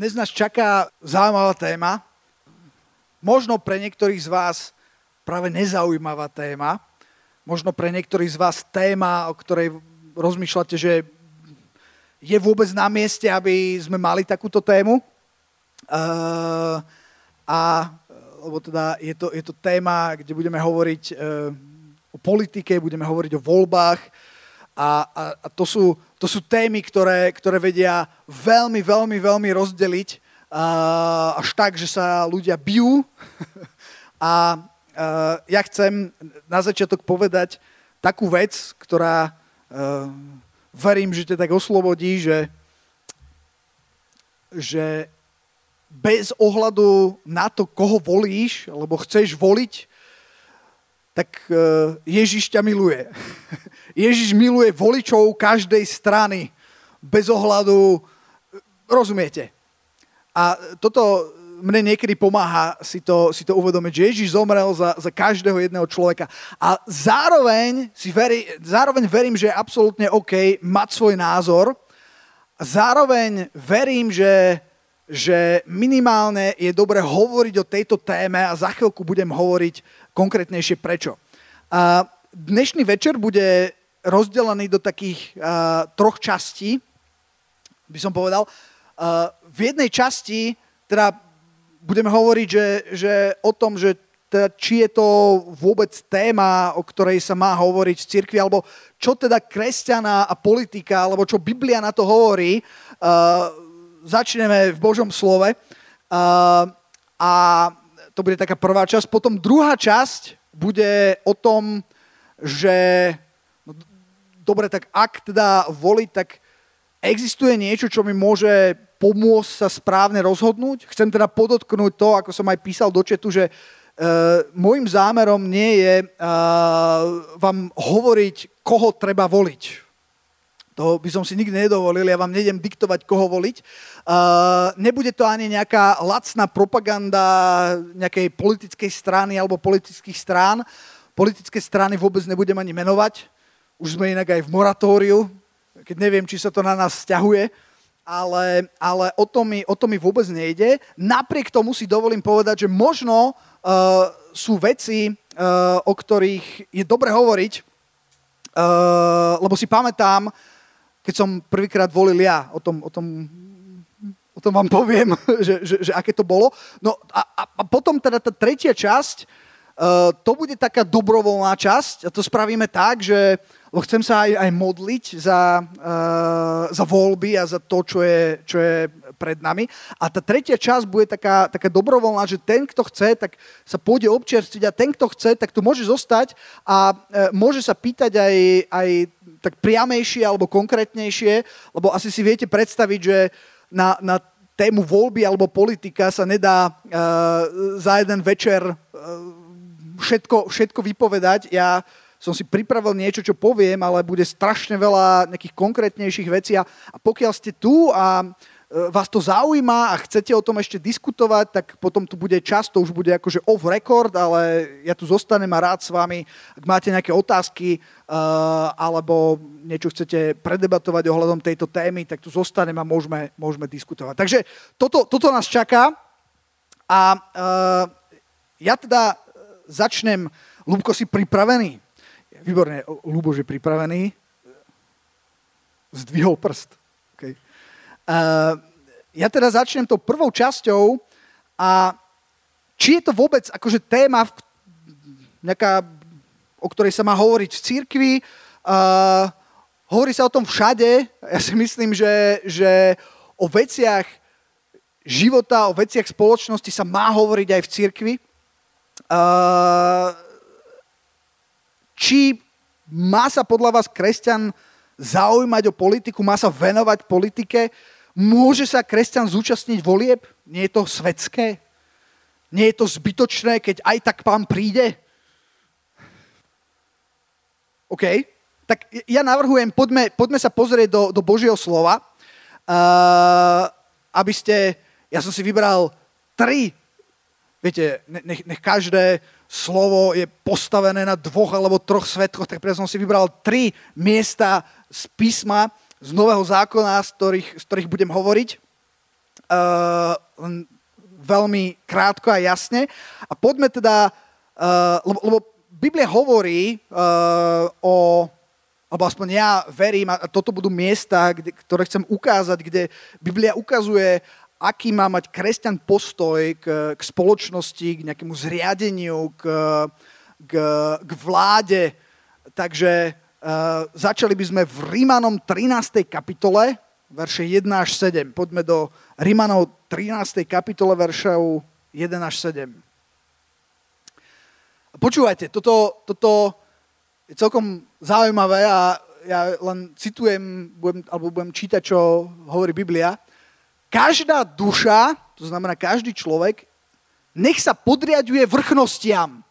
Dnes nás čaká zaujímavá téma. Možno pre niektorých z vás práve nezaujímavá téma. Možno pre niektorých z vás téma, o ktorej rozmýšľate, že je vôbec na mieste, aby sme mali takúto tému. Uh, a lebo teda je to, je to téma, kde budeme hovoriť uh, o politike, budeme hovoriť o voľbách a, a, a to sú to sú témy, ktoré, ktoré vedia veľmi, veľmi, veľmi rozdeliť uh, až tak, že sa ľudia bijú. a uh, ja chcem na začiatok povedať takú vec, ktorá uh, verím, že ťa tak oslobodí, že, že bez ohľadu na to, koho volíš, alebo chceš voliť, tak Ježiš ťa miluje. Ježiš miluje voličov každej strany, bez ohľadu, rozumiete. A toto mne niekedy pomáha si to, si to uvedomiť, že Ježiš zomrel za, za každého jedného človeka. A zároveň, si veri, zároveň verím, že je absolútne OK mať svoj názor. Zároveň verím, že, že minimálne je dobre hovoriť o tejto téme a za chvíľku budem hovoriť konkrétnejšie prečo. A dnešný večer bude rozdelený do takých uh, troch častí, by som povedal. Uh, v jednej časti teda budeme hovoriť, že, že o tom, že teda, či je to vôbec téma, o ktorej sa má hovoriť v cirkvi, alebo čo teda kresťana a politika, alebo čo Biblia na to hovorí. Uh, začneme v Božom slove. Uh, a to bude taká prvá časť. Potom druhá časť bude o tom, že dobre, tak ak teda voliť, tak existuje niečo, čo mi môže pomôcť sa správne rozhodnúť. Chcem teda podotknúť to, ako som aj písal do četu, že uh, môjim zámerom nie je uh, vám hovoriť, koho treba voliť. To by som si nikdy nedovolil, ja vám nejdem diktovať, koho voliť. Uh, nebude to ani nejaká lacná propaganda nejakej politickej strany alebo politických strán. Politické strany vôbec nebudem ani menovať už sme inak aj v moratóriu, keď neviem, či sa to na nás vzťahuje, ale, ale o, to mi, o to mi vôbec nejde. Napriek tomu si dovolím povedať, že možno uh, sú veci, uh, o ktorých je dobre hovoriť, uh, lebo si pamätám, keď som prvýkrát volil ja, o tom, o tom, o tom vám poviem, že, že, že aké to bolo. No a, a potom teda tá tretia časť, uh, to bude taká dobrovoľná časť a to spravíme tak, že lebo chcem sa aj, aj modliť za, uh, za voľby a za to, čo je, čo je pred nami. A tá tretia časť bude taká, taká dobrovoľná, že ten, kto chce, tak sa pôjde občerstviť a ten, kto chce, tak tu môže zostať a uh, môže sa pýtať aj, aj tak priamejšie alebo konkrétnejšie, lebo asi si viete predstaviť, že na, na tému voľby alebo politika sa nedá uh, za jeden večer uh, všetko, všetko vypovedať. Ja som si pripravil niečo, čo poviem, ale bude strašne veľa nejakých konkrétnejších vecí a, a pokiaľ ste tu a e, vás to zaujíma a chcete o tom ešte diskutovať, tak potom tu bude čas, to už bude akože off record, ale ja tu zostanem a rád s vami. Ak máte nejaké otázky uh, alebo niečo chcete predebatovať ohľadom tejto témy, tak tu zostanem a môžeme, môžeme diskutovať. Takže toto, toto nás čaká a uh, ja teda začnem. Lúbko, si pripravený? Výborne, Luboš je pripravený. Zdvihol prst. Okay. Uh, ja teda začnem tou prvou časťou a či je to vôbec akože téma, nejaká, o ktorej sa má hovoriť v církvi, uh, hovorí sa o tom všade. Ja si myslím, že, že o veciach života, o veciach spoločnosti sa má hovoriť aj v církvi. Uh, či má sa podľa vás kresťan zaujímať o politiku, má sa venovať politike, môže sa kresťan zúčastniť volieb? Nie je to svetské? Nie je to zbytočné, keď aj tak pán príde? OK, tak ja navrhujem, poďme, poďme sa pozrieť do, do Božieho slova, uh, aby ste, ja som si vybral tri, viete, nech, nech každé slovo je postavené na dvoch alebo troch svetkoch, tak preto som si vybral tri miesta z písma, z Nového zákona, z ktorých, z ktorých budem hovoriť. uh, veľmi krátko a jasne. A poďme teda, uh, lebo, lebo Biblia hovorí uh, o, alebo aspoň ja verím, a toto budú miesta, kde, ktoré chcem ukázať, kde Biblia ukazuje, aký má mať kresťan postoj k, k spoločnosti, k nejakému zriadeniu, k, k, k vláde. Takže uh, začali by sme v Rímanom 13. kapitole, verše 1 až 7. Poďme do Rímanov 13. kapitole veršov 1 až 7. Počúvajte, toto, toto je celkom zaujímavé a ja len citujem, budem, alebo budem čítať, čo hovorí Biblia. Každá duša, to znamená každý človek, nech sa podriaduje vrchnostiam,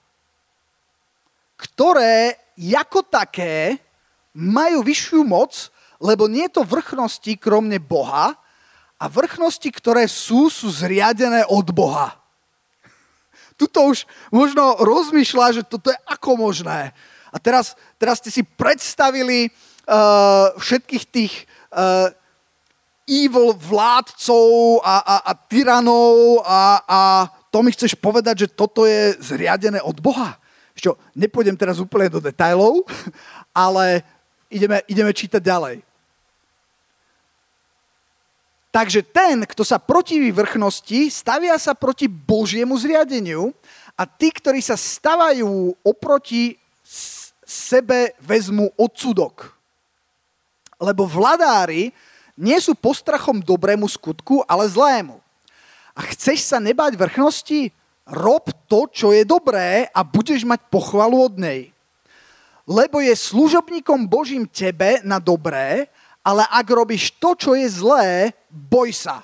ktoré ako také majú vyššiu moc, lebo nie je to vrchnosti kromne Boha a vrchnosti, ktoré sú, sú zriadené od Boha. Tuto už možno rozmýšľa, že toto je ako možné. A teraz, teraz ste si predstavili uh, všetkých tých uh, evil vládcov a, a, a tyranov a, a to mi chceš povedať, že toto je zriadené od Boha. Čo, nepôjdem teraz úplne do detajlov, ale ideme, ideme čítať ďalej. Takže ten, kto sa protiví vrchnosti, stavia sa proti Božiemu zriadeniu a tí, ktorí sa stavajú oproti sebe, vezmu odsudok. Lebo vladári nie sú postrachom dobrému skutku, ale zlému. A chceš sa nebať vrchnosti? Rob to, čo je dobré a budeš mať pochvalu od nej. Lebo je služobníkom Božím tebe na dobré ale ak robíš to, čo je zlé, boj sa.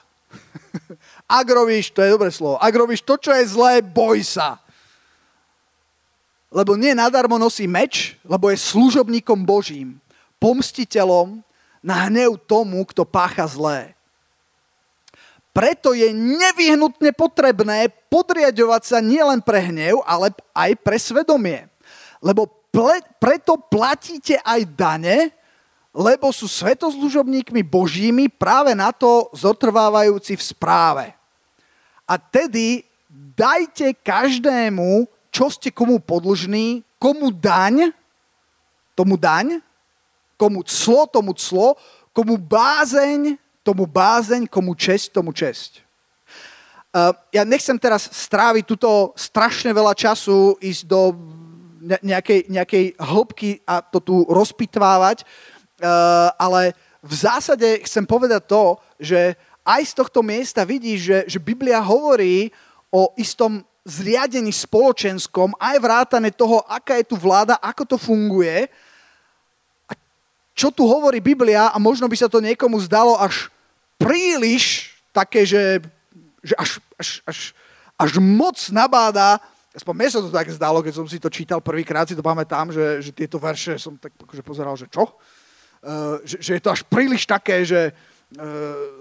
ak robíš, to je dobré slovo, ak robíš to, čo je zlé, boj sa. Lebo nie nadarmo nosí meč, lebo je služobníkom Božím, pomstiteľom na hnev tomu, kto pácha zlé. Preto je nevyhnutne potrebné podriadovať sa nielen pre hnev, ale aj pre svedomie. Lebo ple, preto platíte aj dane, lebo sú svetozlužobníkmi božími práve na to zotrvávajúci v správe. A tedy dajte každému, čo ste komu podlžní, komu daň, tomu daň, komu clo, tomu clo, komu bázeň, tomu bázeň, komu česť, tomu česť. Uh, ja nechcem teraz stráviť túto strašne veľa času, ísť do nejakej, nejakej hĺbky a to tu rozpitvávať, Eh, ale v zásade chcem povedať to, že aj z tohto miesta vidíš, že, že Biblia hovorí o istom zriadení spoločenskom, aj vrátane toho, aká je tu vláda, ako to funguje. Čo tu hovorí Biblia, a možno by sa to niekomu zdalo až príliš také, že, že až, až, až, až moc nabáda, aspoň mne sa to tak zdalo, keď som si to čítal prvýkrát, si to pamätám, že, že tieto verše som tak akože pozeral, že čo? Eh, že, že je to až príliš také, že eh,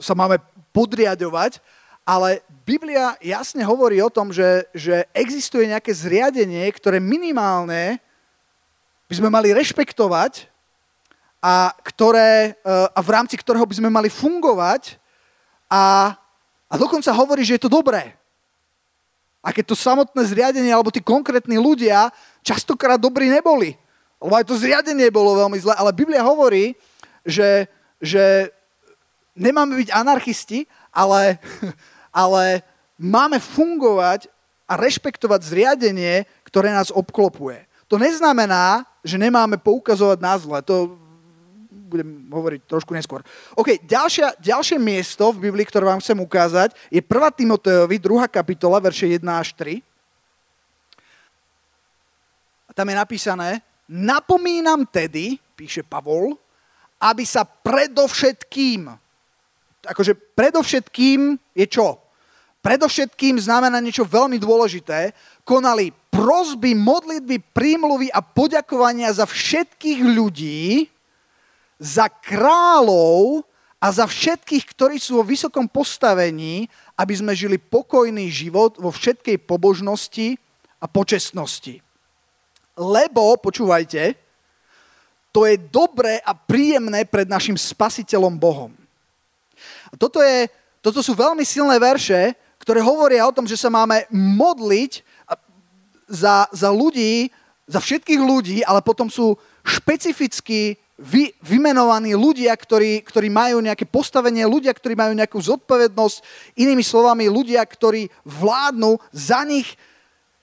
sa máme podriadovať, ale Biblia jasne hovorí o tom, že, že existuje nejaké zriadenie, ktoré minimálne by sme mali rešpektovať a, ktoré, eh, a v rámci ktorého by sme mali fungovať a, a dokonca hovorí, že je to dobré. A keď to samotné zriadenie alebo tí konkrétni ľudia častokrát dobrí neboli. Lebo aj to zriadenie bolo veľmi zlé, ale Biblia hovorí, že, že nemáme byť anarchisti, ale, ale máme fungovať a rešpektovať zriadenie, ktoré nás obklopuje. To neznamená, že nemáme poukazovať na zle. To budem hovoriť trošku neskôr. OK, ďalšia, ďalšie miesto v Biblii, ktoré vám chcem ukázať, je 1. Timotejovi, 2. kapitola, verše 1 až 3. A tam je napísané, Napomínam tedy, píše Pavol, aby sa predovšetkým, akože predovšetkým je čo? Predovšetkým znamená niečo veľmi dôležité, konali prozby, modlitby, prímluvy a poďakovania za všetkých ľudí, za kráľov a za všetkých, ktorí sú vo vysokom postavení, aby sme žili pokojný život vo všetkej pobožnosti a počestnosti. Lebo, počúvajte, to je dobré a príjemné pred našim spasiteľom Bohom. A toto je toto sú veľmi silné verše, ktoré hovoria o tom, že sa máme modliť za, za ľudí, za všetkých ľudí, ale potom sú špecificky vy, vymenovaní ľudia, ktorí, ktorí majú nejaké postavenie, ľudia, ktorí majú nejakú zodpovednosť, inými slovami ľudia, ktorí vládnu, za nich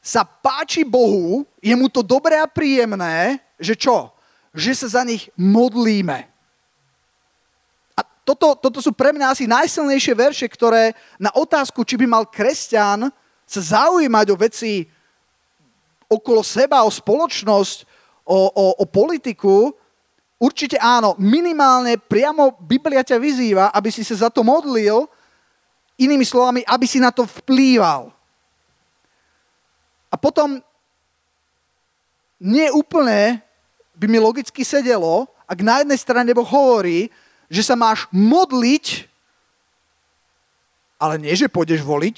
sa páči Bohu, je mu to dobré a príjemné, že čo? Že sa za nich modlíme. A toto, toto sú pre mňa asi najsilnejšie verše, ktoré na otázku, či by mal kresťan sa zaujímať o veci okolo seba, o spoločnosť, o, o, o politiku, určite áno. Minimálne priamo Biblia ťa vyzýva, aby si sa za to modlil, inými slovami, aby si na to vplýval. A potom neúplne by mi logicky sedelo, ak na jednej strane Boh hovorí, že sa máš modliť, ale nie, že pôjdeš voliť.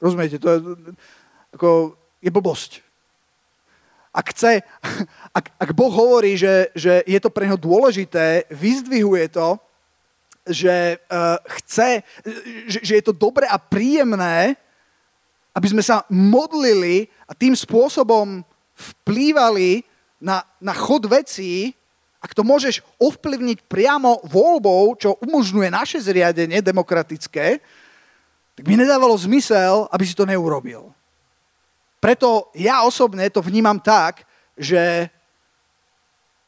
Rozumiete, to je, ako, je blbosť. Ak, chce, ak, ak Boh hovorí, že, že je to pre neho dôležité, vyzdvihuje to, že uh, chce, že, že je to dobré a príjemné, aby sme sa modlili a tým spôsobom vplývali na, na chod vecí, ak to môžeš ovplyvniť priamo voľbou, čo umožňuje naše zriadenie demokratické, tak mi nedávalo zmysel, aby si to neurobil. Preto ja osobne to vnímam tak, že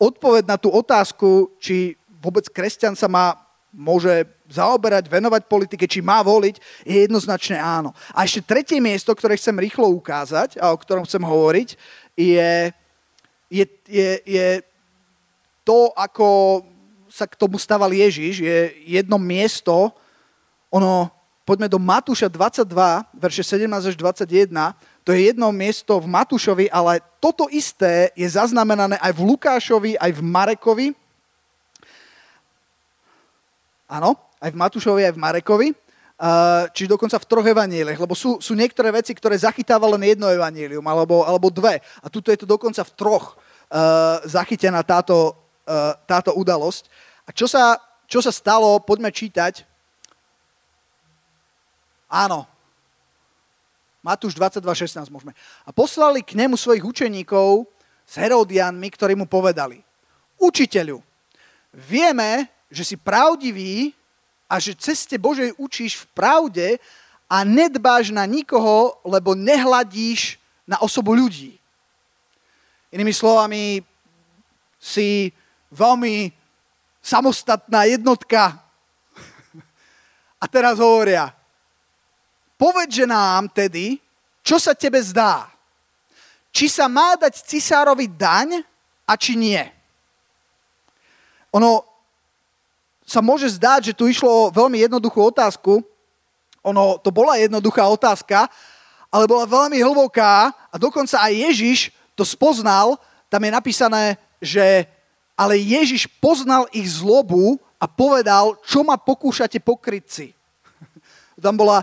odpoveď na tú otázku, či vôbec kresťan sa má môže zaoberať, venovať politike, či má voliť, je jednoznačne áno. A ešte tretie miesto, ktoré chcem rýchlo ukázať a o ktorom chcem hovoriť, je, je, je, je to, ako sa k tomu stával Ježiš. Je jedno miesto, ono, poďme do Matúša 22, verše 17 až 21, to je jedno miesto v Matúšovi, ale toto isté je zaznamenané aj v Lukášovi, aj v Marekovi, Áno, aj v Matúšovi, aj v Marekovi, čiže dokonca v troch evaníliach, lebo sú, sú niektoré veci, ktoré zachytáva len jedno evanílium, alebo, alebo dve. A tuto je to dokonca v troch uh, zachytená táto, uh, táto udalosť. A čo sa, čo sa stalo, poďme čítať. Áno, Matúš 22.16 môžeme. A poslali k nemu svojich učeníkov s Herodianmi, ktorí mu povedali, učiteľu, vieme, že si pravdivý a že ceste Božej učíš v pravde a nedbáš na nikoho, lebo nehladíš na osobu ľudí. Inými slovami, si veľmi samostatná jednotka. A teraz hovoria, povedže nám tedy, čo sa tebe zdá. Či sa má dať cisárovi daň a či nie. Ono, sa môže zdať, že tu išlo o veľmi jednoduchú otázku. Ono, to bola jednoduchá otázka, ale bola veľmi hlboká a dokonca aj Ježiš to spoznal. Tam je napísané, že ale Ježiš poznal ich zlobu a povedal, čo ma pokúšate pokryť si. Tam bola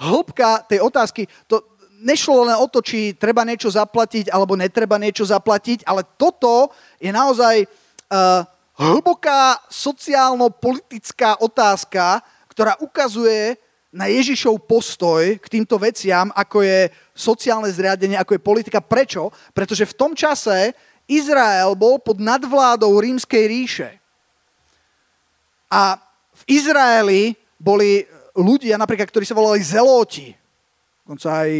hĺbka tej otázky. To nešlo len o to, či treba niečo zaplatiť alebo netreba niečo zaplatiť, ale toto je naozaj uh, hlboká sociálno-politická otázka, ktorá ukazuje na Ježišov postoj k týmto veciam, ako je sociálne zriadenie, ako je politika. Prečo? Pretože v tom čase Izrael bol pod nadvládou rímskej ríše. A v Izraeli boli ľudia, napríklad, ktorí sa volali zelóti. Dokonca aj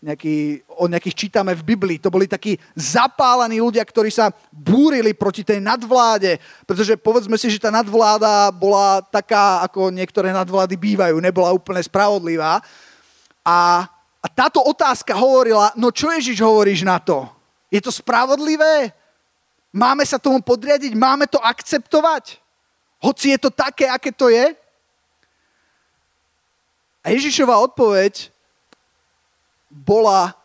nejaký, o nejakých čítame v Biblii. To boli takí zapálení ľudia, ktorí sa búrili proti tej nadvláde, pretože povedzme si, že tá nadvláda bola taká, ako niektoré nadvlády bývajú, nebola úplne spravodlivá. A, a táto otázka hovorila, no čo Ježiš hovoríš na to? Je to spravodlivé? Máme sa tomu podriadiť? Máme to akceptovať? Hoci je to také, aké to je? A Ježišová odpoveď bola,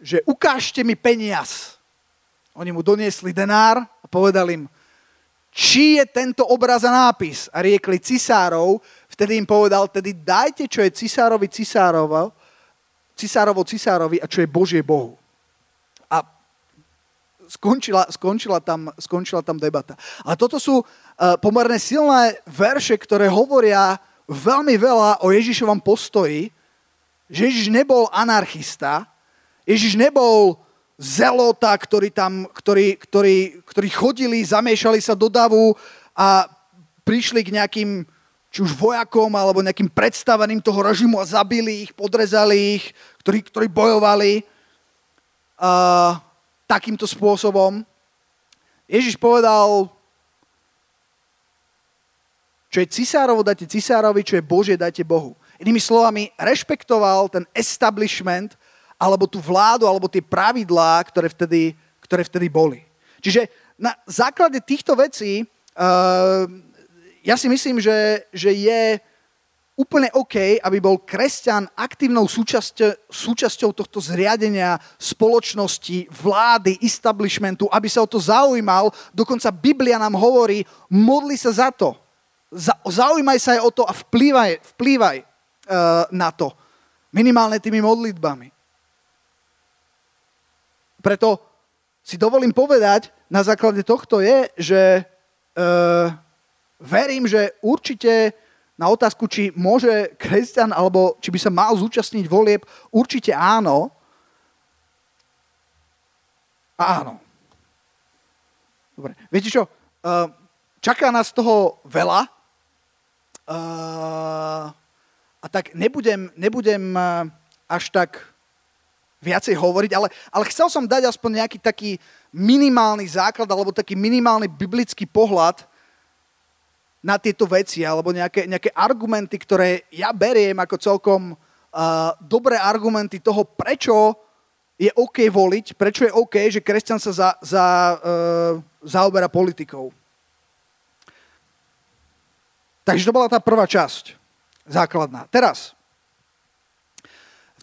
že ukážte mi peniaz. Oni mu doniesli denár a povedali im, či je tento obraz a nápis. A riekli cisárov, vtedy im povedal, tedy dajte, čo je cisárovi cisárovo, cisárovo cisárovi a čo je Božie Bohu. A skončila, skončila, tam, skončila tam debata. A toto sú uh, pomerne silné verše, ktoré hovoria veľmi veľa o Ježišovom postoji, že Ježiš nebol anarchista, Ježiš nebol zelota, ktorí tam, ktorí, ktorí, ktorí chodili, zamiešali sa do davu a prišli k nejakým či už vojakom alebo nejakým predstaveným toho režimu a zabili ich, podrezali ich, ktorí, ktorí bojovali uh, takýmto spôsobom. Ježiš povedal, čo je cisárovo, dajte cisárovi, čo je Božie, dajte Bohu. Inými slovami, rešpektoval ten establishment, alebo tú vládu, alebo tie pravidlá, ktoré vtedy, ktoré vtedy boli. Čiže na základe týchto vecí uh, ja si myslím, že, že je úplne OK, aby bol kresťan aktívnou súčasťou, súčasťou tohto zriadenia spoločnosti, vlády, establishmentu, aby sa o to zaujímal. Dokonca Biblia nám hovorí, modli sa za to. Za, zaujímaj sa aj o to a vplývaj, vplývaj uh, na to. Minimálne tými modlitbami. Preto si dovolím povedať, na základe tohto je, že uh, verím, že určite na otázku, či môže kresťan, alebo či by sa mal zúčastniť volieb, určite áno. Áno. Dobre. Viete čo? Uh, čaká nás toho veľa. A tak nebudem, nebudem uh, až tak viacej hovoriť, ale, ale chcel som dať aspoň nejaký taký minimálny základ alebo taký minimálny biblický pohľad na tieto veci alebo nejaké, nejaké argumenty, ktoré ja beriem ako celkom uh, dobré argumenty toho, prečo je OK voliť, prečo je OK, že kresťan sa za, za, uh, zaoberá politikou. Takže to bola tá prvá časť, základná. Teraz,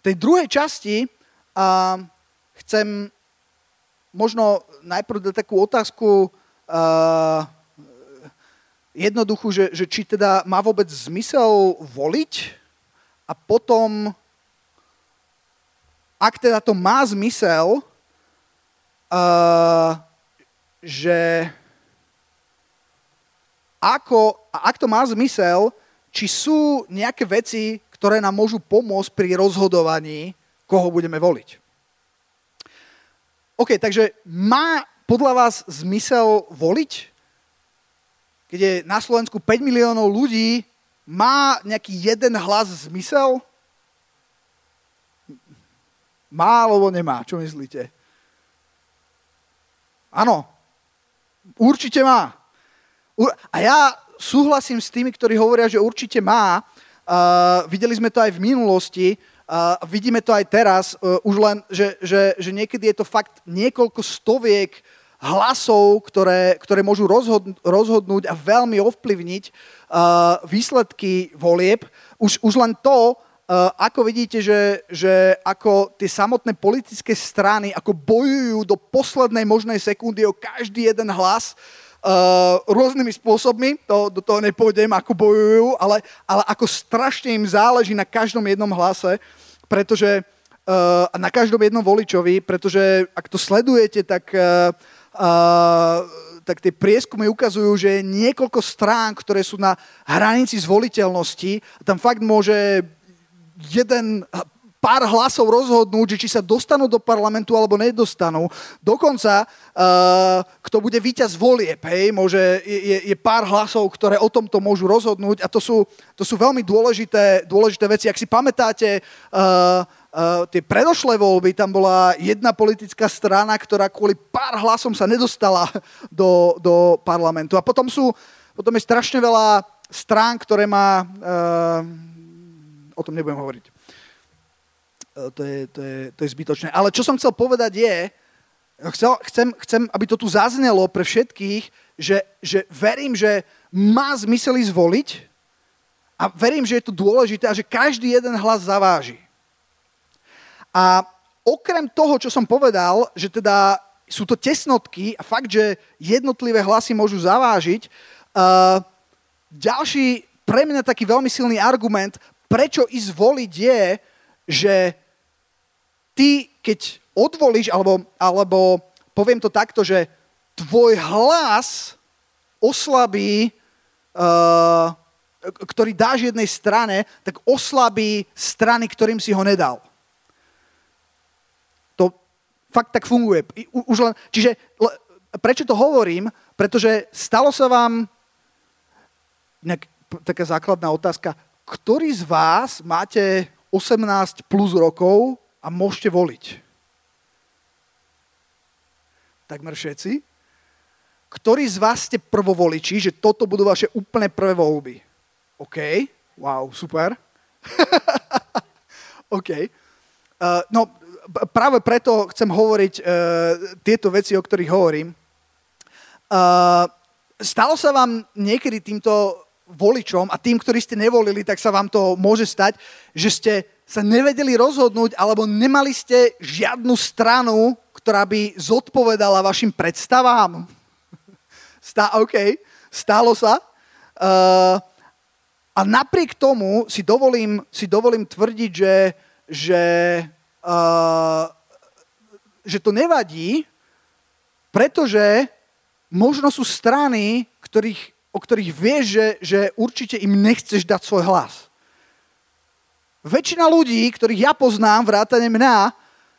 v tej druhej časti uh, chcem možno najprv dať takú otázku, uh, jednoduchú, že, že či teda má vôbec zmysel voliť a potom, ak teda to má zmysel, uh, že ako, ak to má zmysel, či sú nejaké veci, ktoré nám môžu pomôcť pri rozhodovaní, koho budeme voliť. OK, takže má podľa vás zmysel voliť? keď je na Slovensku 5 miliónov ľudí, má nejaký jeden hlas zmysel? Má alebo nemá? Čo myslíte? Áno, určite má. A ja súhlasím s tými, ktorí hovoria, že určite má. Uh, videli sme to aj v minulosti, uh, vidíme to aj teraz, uh, už len, že, že, že niekedy je to fakt niekoľko stoviek hlasov, ktoré, ktoré môžu rozhodnúť, rozhodnúť a veľmi ovplyvniť uh, výsledky volieb. Už, už len to, uh, ako vidíte, že, že ako tie samotné politické strany ako bojujú do poslednej možnej sekundy o každý jeden hlas, Uh, rôznymi spôsobmi, to, do toho nepôjdem, ako bojujú, ale, ale ako strašne im záleží na každom jednom hlase, pretože uh, na každom jednom voličovi, pretože ak to sledujete, tak uh, uh, tak tie prieskumy ukazujú, že je niekoľko strán, ktoré sú na hranici zvoliteľnosti. Tam fakt môže jeden pár hlasov rozhodnúť, že či sa dostanú do parlamentu alebo nedostanú. Dokonca, uh, kto bude víťaz volieb, hej, môže, je, je pár hlasov, ktoré o tomto môžu rozhodnúť a to sú, to sú veľmi dôležité, dôležité veci. Ak si pamätáte, uh, Uh, tie predošlé voľby, tam bola jedna politická strana, ktorá kvôli pár hlasom sa nedostala do, do parlamentu. A potom, sú, potom je strašne veľa strán, ktoré má... Uh, o tom nebudem hovoriť. Uh, to, je, to, je, to je zbytočné. Ale čo som chcel povedať je, chcel, chcem, chcem, aby to tu zaznelo pre všetkých, že, že verím, že má zmysel ísť voliť a verím, že je to dôležité a že každý jeden hlas zaváži. A okrem toho, čo som povedal, že teda sú to tesnotky a fakt, že jednotlivé hlasy môžu zavážiť, uh, ďalší pre mňa taký veľmi silný argument, prečo ísť voliť je, že ty, keď odvolíš alebo, alebo poviem to takto, že tvoj hlas oslabí, uh, ktorý dáš jednej strane, tak oslabí strany, ktorým si ho nedal. To fakt tak funguje. Už len, čiže prečo to hovorím? Pretože stalo sa vám nejak, taká základná otázka, ktorý z vás máte 18 plus rokov a môžete voliť? Takmer všetci. Ktorí z vás ste prvovoliči, že toto budú vaše úplne prvé voľby? OK, wow, super. OK. Uh, no, práve preto chcem hovoriť uh, tieto veci, o ktorých hovorím. Uh, stalo sa vám niekedy týmto voličom a tým, ktorí ste nevolili, tak sa vám to môže stať, že ste sa nevedeli rozhodnúť alebo nemali ste žiadnu stranu, ktorá by zodpovedala vašim predstavám. Stá, OK, stálo sa. Uh, a napriek tomu si dovolím, si dovolím tvrdiť, že, že, uh, že to nevadí, pretože možno sú strany, ktorých, o ktorých vieš, že, že určite im nechceš dať svoj hlas. Väčšina ľudí, ktorých ja poznám, vrátane mňa,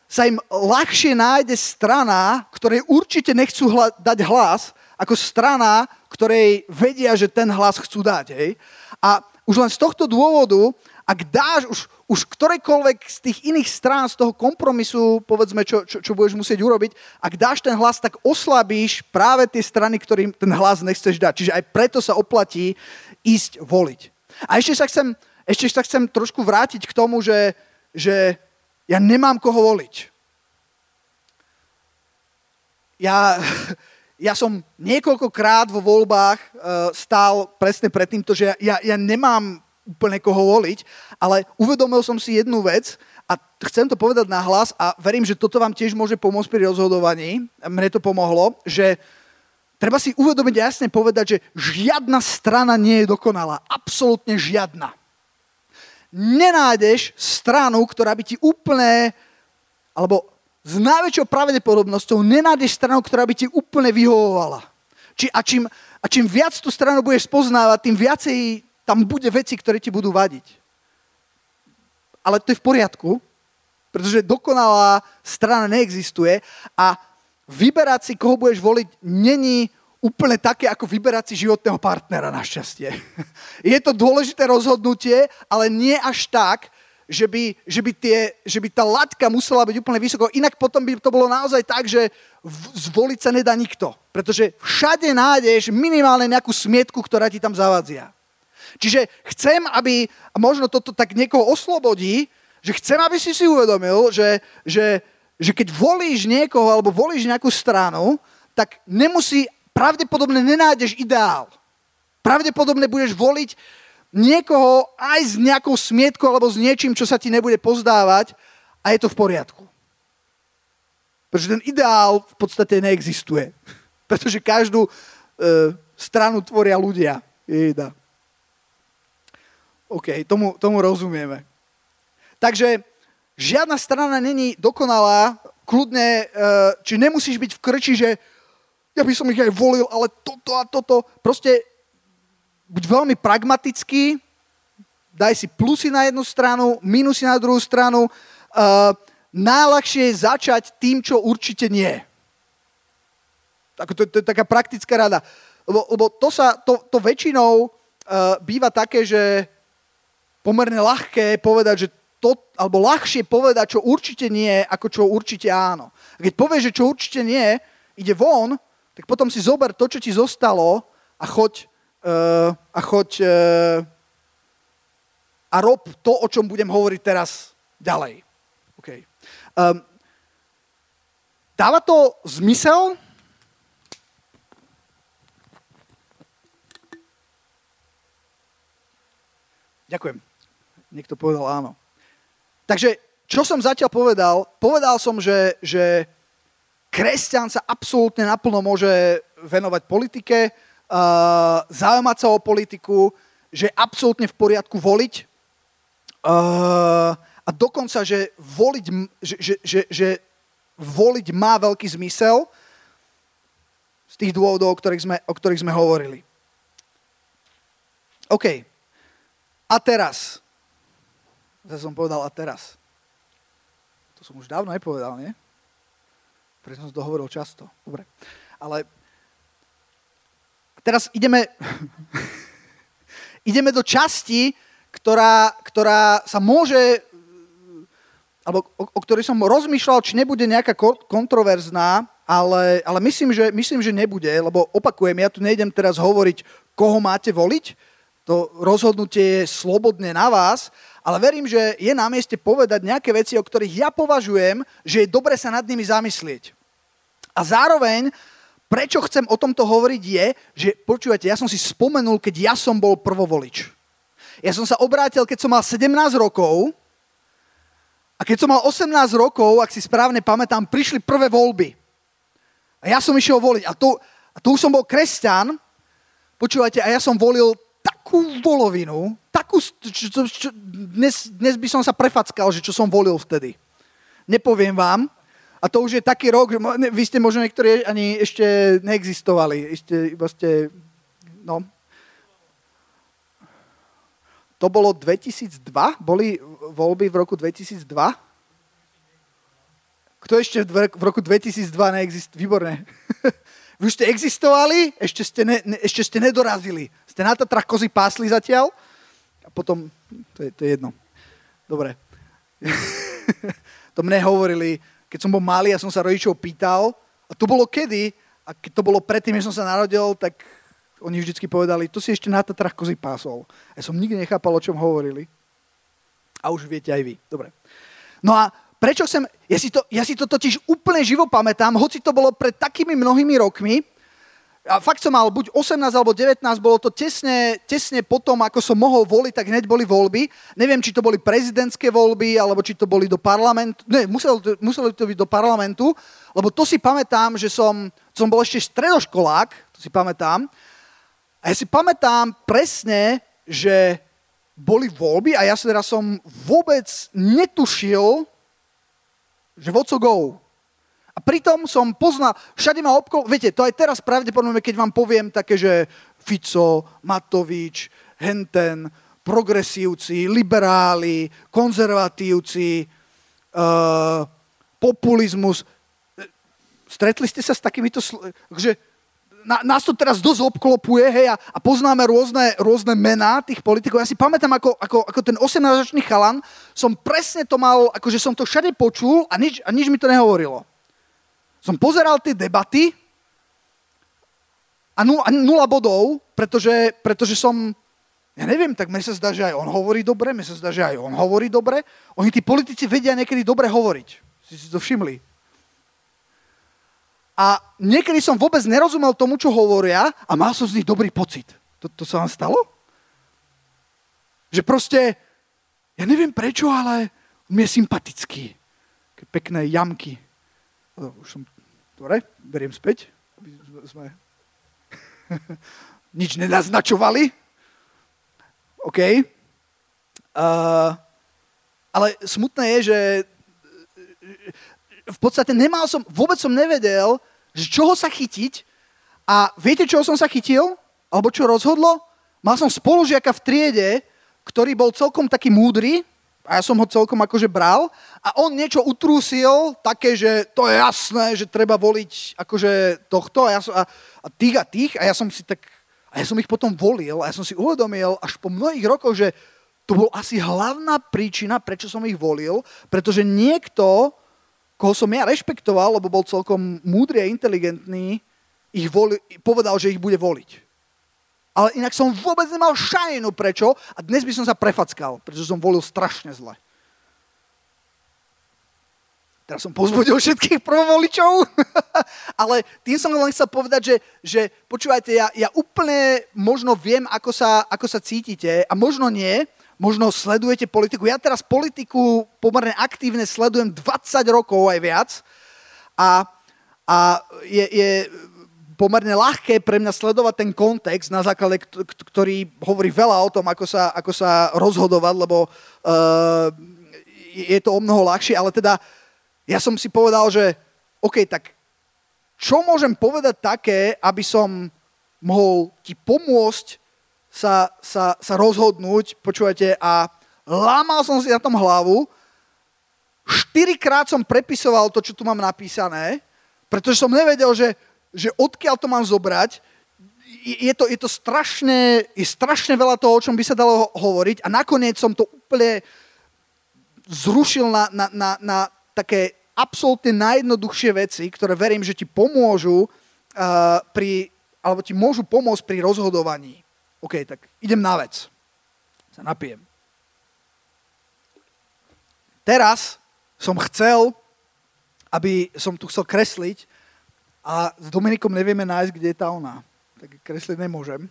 sa im ľahšie nájde strana, ktorej určite nechcú hla- dať hlas, ako strana, ktorej vedia, že ten hlas chcú dať. Hej? A už len z tohto dôvodu, ak dáš už, už ktorejkoľvek z tých iných strán, z toho kompromisu, povedzme, čo, čo, čo budeš musieť urobiť, ak dáš ten hlas, tak oslabíš práve tie strany, ktorým ten hlas nechceš dať. Čiže aj preto sa oplatí ísť voliť. A ešte sa chcem ešte sa chcem trošku vrátiť k tomu, že, že ja nemám koho voliť. Ja, ja som niekoľkokrát vo voľbách uh, stál presne pred týmto, že ja, ja nemám úplne koho voliť, ale uvedomil som si jednu vec a chcem to povedať na hlas a verím, že toto vám tiež môže pomôcť pri rozhodovaní. Mne to pomohlo, že treba si uvedomiť a jasne povedať, že žiadna strana nie je dokonalá. Absolútne žiadna nenájdeš stranu, ktorá by ti úplne, alebo s najväčšou pravdepodobnosťou nenájdeš stranu, ktorá by ti úplne vyhovovala. Či, a, čím, a čím viac tú stranu budeš poznávať, tým viacej tam bude veci, ktoré ti budú vadiť. Ale to je v poriadku, pretože dokonalá strana neexistuje a vyberať si, koho budeš voliť, není úplne také, ako vyberať si životného partnera, našťastie. Je to dôležité rozhodnutie, ale nie až tak, že by, že by, tie, že by tá latka musela byť úplne vysoko. Inak potom by to bolo naozaj tak, že zvoliť sa nedá nikto. Pretože všade nájdeš minimálne nejakú smietku, ktorá ti tam zavadzia. Čiže chcem, aby, a možno toto tak niekoho oslobodí, že chcem, aby si si uvedomil, že, že, že keď volíš niekoho alebo volíš nejakú stranu, tak nemusí pravdepodobne nenájdeš ideál. Pravdepodobne budeš voliť niekoho aj s nejakou smietkou alebo s niečím, čo sa ti nebude pozdávať a je to v poriadku. Pretože ten ideál v podstate neexistuje. Pretože každú e, stranu tvoria ľudia. Jejda. OK, tomu, tomu rozumieme. Takže žiadna strana není dokonalá, kľudne, e, či nemusíš byť v krči, že ja by som ich aj volil, ale toto a toto. Proste buď veľmi pragmatický, daj si plusy na jednu stranu, minusy na druhú stranu. Uh, najľahšie je začať tým, čo určite nie. to, to je taká praktická rada. Lebo, lebo to, sa, to, to väčšinou uh, býva také, že pomerne ľahké povedať, že to, alebo ľahšie povedať, čo určite nie, ako čo určite áno. A keď povieš, že čo určite nie, ide von, tak potom si zober to, čo ti zostalo a choď, uh, a, choď uh, a rob to, o čom budem hovoriť teraz ďalej. Okay. Um, dáva to zmysel? Ďakujem. Niekto povedal áno. Takže, čo som zatiaľ povedal? Povedal som, že, že kresťan sa absolútne naplno môže venovať politike, uh, zaujímať sa o politiku, že je absolútne v poriadku voliť uh, a dokonca, že voliť, že, že, že, že voliť má veľký zmysel, Z tých dôvodov, o ktorých sme, o ktorých sme hovorili. OK. A teraz. Zase som povedal a teraz. To som už dávno nepovedal, nie? Preto som to hovoril často. Dobre. Ale teraz ideme, ideme do časti, ktorá, ktorá sa môže, alebo o, o ktorej som rozmýšľal, či nebude nejaká kontroverzná, ale, ale myslím, že, myslím, že nebude, lebo opakujem, ja tu nejdem teraz hovoriť, koho máte voliť, to rozhodnutie je slobodne na vás, ale verím, že je na mieste povedať nejaké veci, o ktorých ja považujem, že je dobre sa nad nimi zamyslieť. A zároveň, prečo chcem o tomto hovoriť je, že počúvate, ja som si spomenul, keď ja som bol prvovolič. Ja som sa obrátil, keď som mal 17 rokov a keď som mal 18 rokov, ak si správne pamätám, prišli prvé voľby. A ja som išiel voliť. A tu, a tu už som bol kresťan, počúvate, a ja som volil takú volovinu, takú, čo, čo, čo, dnes, dnes by som sa prefackal, že čo som volil vtedy. Nepoviem vám. A to už je taký rok, že vy ste možno niektorí ani ešte neexistovali. Ešte iba ste, no. To bolo 2002? Boli voľby v roku 2002? Kto ešte v roku 2002 neexistuje? Výborné. Vy už ste existovali, ešte ste, ne, ne, ešte ste nedorazili. Ste na Tatrach kozy pásli zatiaľ a potom, to je, to je jedno. Dobre. to mne hovorili, keď som bol malý a som sa rodičov pýtal, a to bolo kedy, a keď to bolo predtým, než som sa narodil, tak oni vždycky povedali, to si ešte na Tatrach kozy pásol. Ja som nikdy nechápal, o čom hovorili. A už viete aj vy. Dobre. No a Prečo sem, ja si, to, ja si to totiž úplne živo pamätám, hoci to bolo pred takými mnohými rokmi, a fakt som mal buď 18 alebo 19, bolo to tesne, tesne potom, ako som mohol voliť, tak hneď boli voľby. Neviem, či to boli prezidentské voľby, alebo či to boli do parlamentu. Ne, muselo to, muselo to byť do parlamentu, lebo to si pamätám, že som, som bol ešte stredoškolák, to si pamätám. A ja si pamätám presne, že boli voľby a ja teraz som vôbec netušil, že voco go. A pritom som poznal, všade ma obkol, viete, to aj teraz pravdepodobne, keď vám poviem také, že Fico, Matovič, Henten, progresívci, liberáli, konzervatívci, uh, populizmus. Stretli ste sa s takýmito, sl- že na, nás to teraz dosť obklopuje, hej, a, a poznáme rôzne, rôzne mená tých politikov. Ja si pamätám, ako, ako, ako ten 18-ročný chalan, som presne to mal, akože som to všade počul a nič, a nič mi to nehovorilo. Som pozeral tie debaty a, nul, a nula bodov, pretože, pretože som, ja neviem, tak mne sa zdá, že aj on hovorí dobre, mne sa zdá, že aj on hovorí dobre. Oni, tí politici, vedia niekedy dobre hovoriť. Si si to všimli. A niekedy som vôbec nerozumel tomu, čo hovoria a mal som z nich dobrý pocit. To, to sa vám stalo? Že proste, ja neviem prečo, ale mi je sympatický. Ke pekné jamky. Už som, dobre, beriem späť. Sme nič nenaznačovali. OK. Uh, ale smutné je, že v podstate nemal som, vôbec som nevedel, že čoho sa chytiť a viete, čoho som sa chytil? Alebo čo rozhodlo? Mal som spolužiaka v triede, ktorý bol celkom taký múdry, a ja som ho celkom akože bral a on niečo utrúsil také, že to je jasné, že treba voliť akože tohto a, ja som, a, a tých a tých a ja som si tak, a ja som ich potom volil a ja som si uvedomil až po mnohých rokoch, že to bol asi hlavná príčina, prečo som ich volil, pretože niekto koho som ja rešpektoval, lebo bol celkom múdry a inteligentný, ich voli, povedal, že ich bude voliť. Ale inak som vôbec nemal šajnu prečo a dnes by som sa prefackal, pretože som volil strašne zle. Teraz som pozbudil všetkých prvovoličov, ale tým som len chcel povedať, že, že počúvajte, ja, ja úplne možno viem, ako sa, ako sa cítite a možno nie, možno sledujete politiku. Ja teraz politiku pomerne aktívne sledujem 20 rokov aj viac a, a je, je pomerne ľahké pre mňa sledovať ten kontext, na základe ktorý hovorí veľa o tom, ako sa, ako sa rozhodovať, lebo uh, je to o mnoho ľahšie, ale teda ja som si povedal, že OK, tak čo môžem povedať také, aby som mohol ti pomôcť sa, sa, sa rozhodnúť, počúvate, a lámal som si na tom hlavu, štyrikrát som prepisoval to, čo tu mám napísané, pretože som nevedel, že, že odkiaľ to mám zobrať. Je to, je to strašne, je strašne veľa toho, o čom by sa dalo hovoriť a nakoniec som to úplne zrušil na, na, na, na také absolútne najjednoduchšie veci, ktoré verím, že ti pomôžu uh, pri, alebo ti môžu pomôcť pri rozhodovaní. OK, tak idem na vec. Sa napijem. Teraz som chcel, aby som tu chcel kresliť a s Dominikom nevieme nájsť, kde je tá ona. Tak kresliť nemôžem.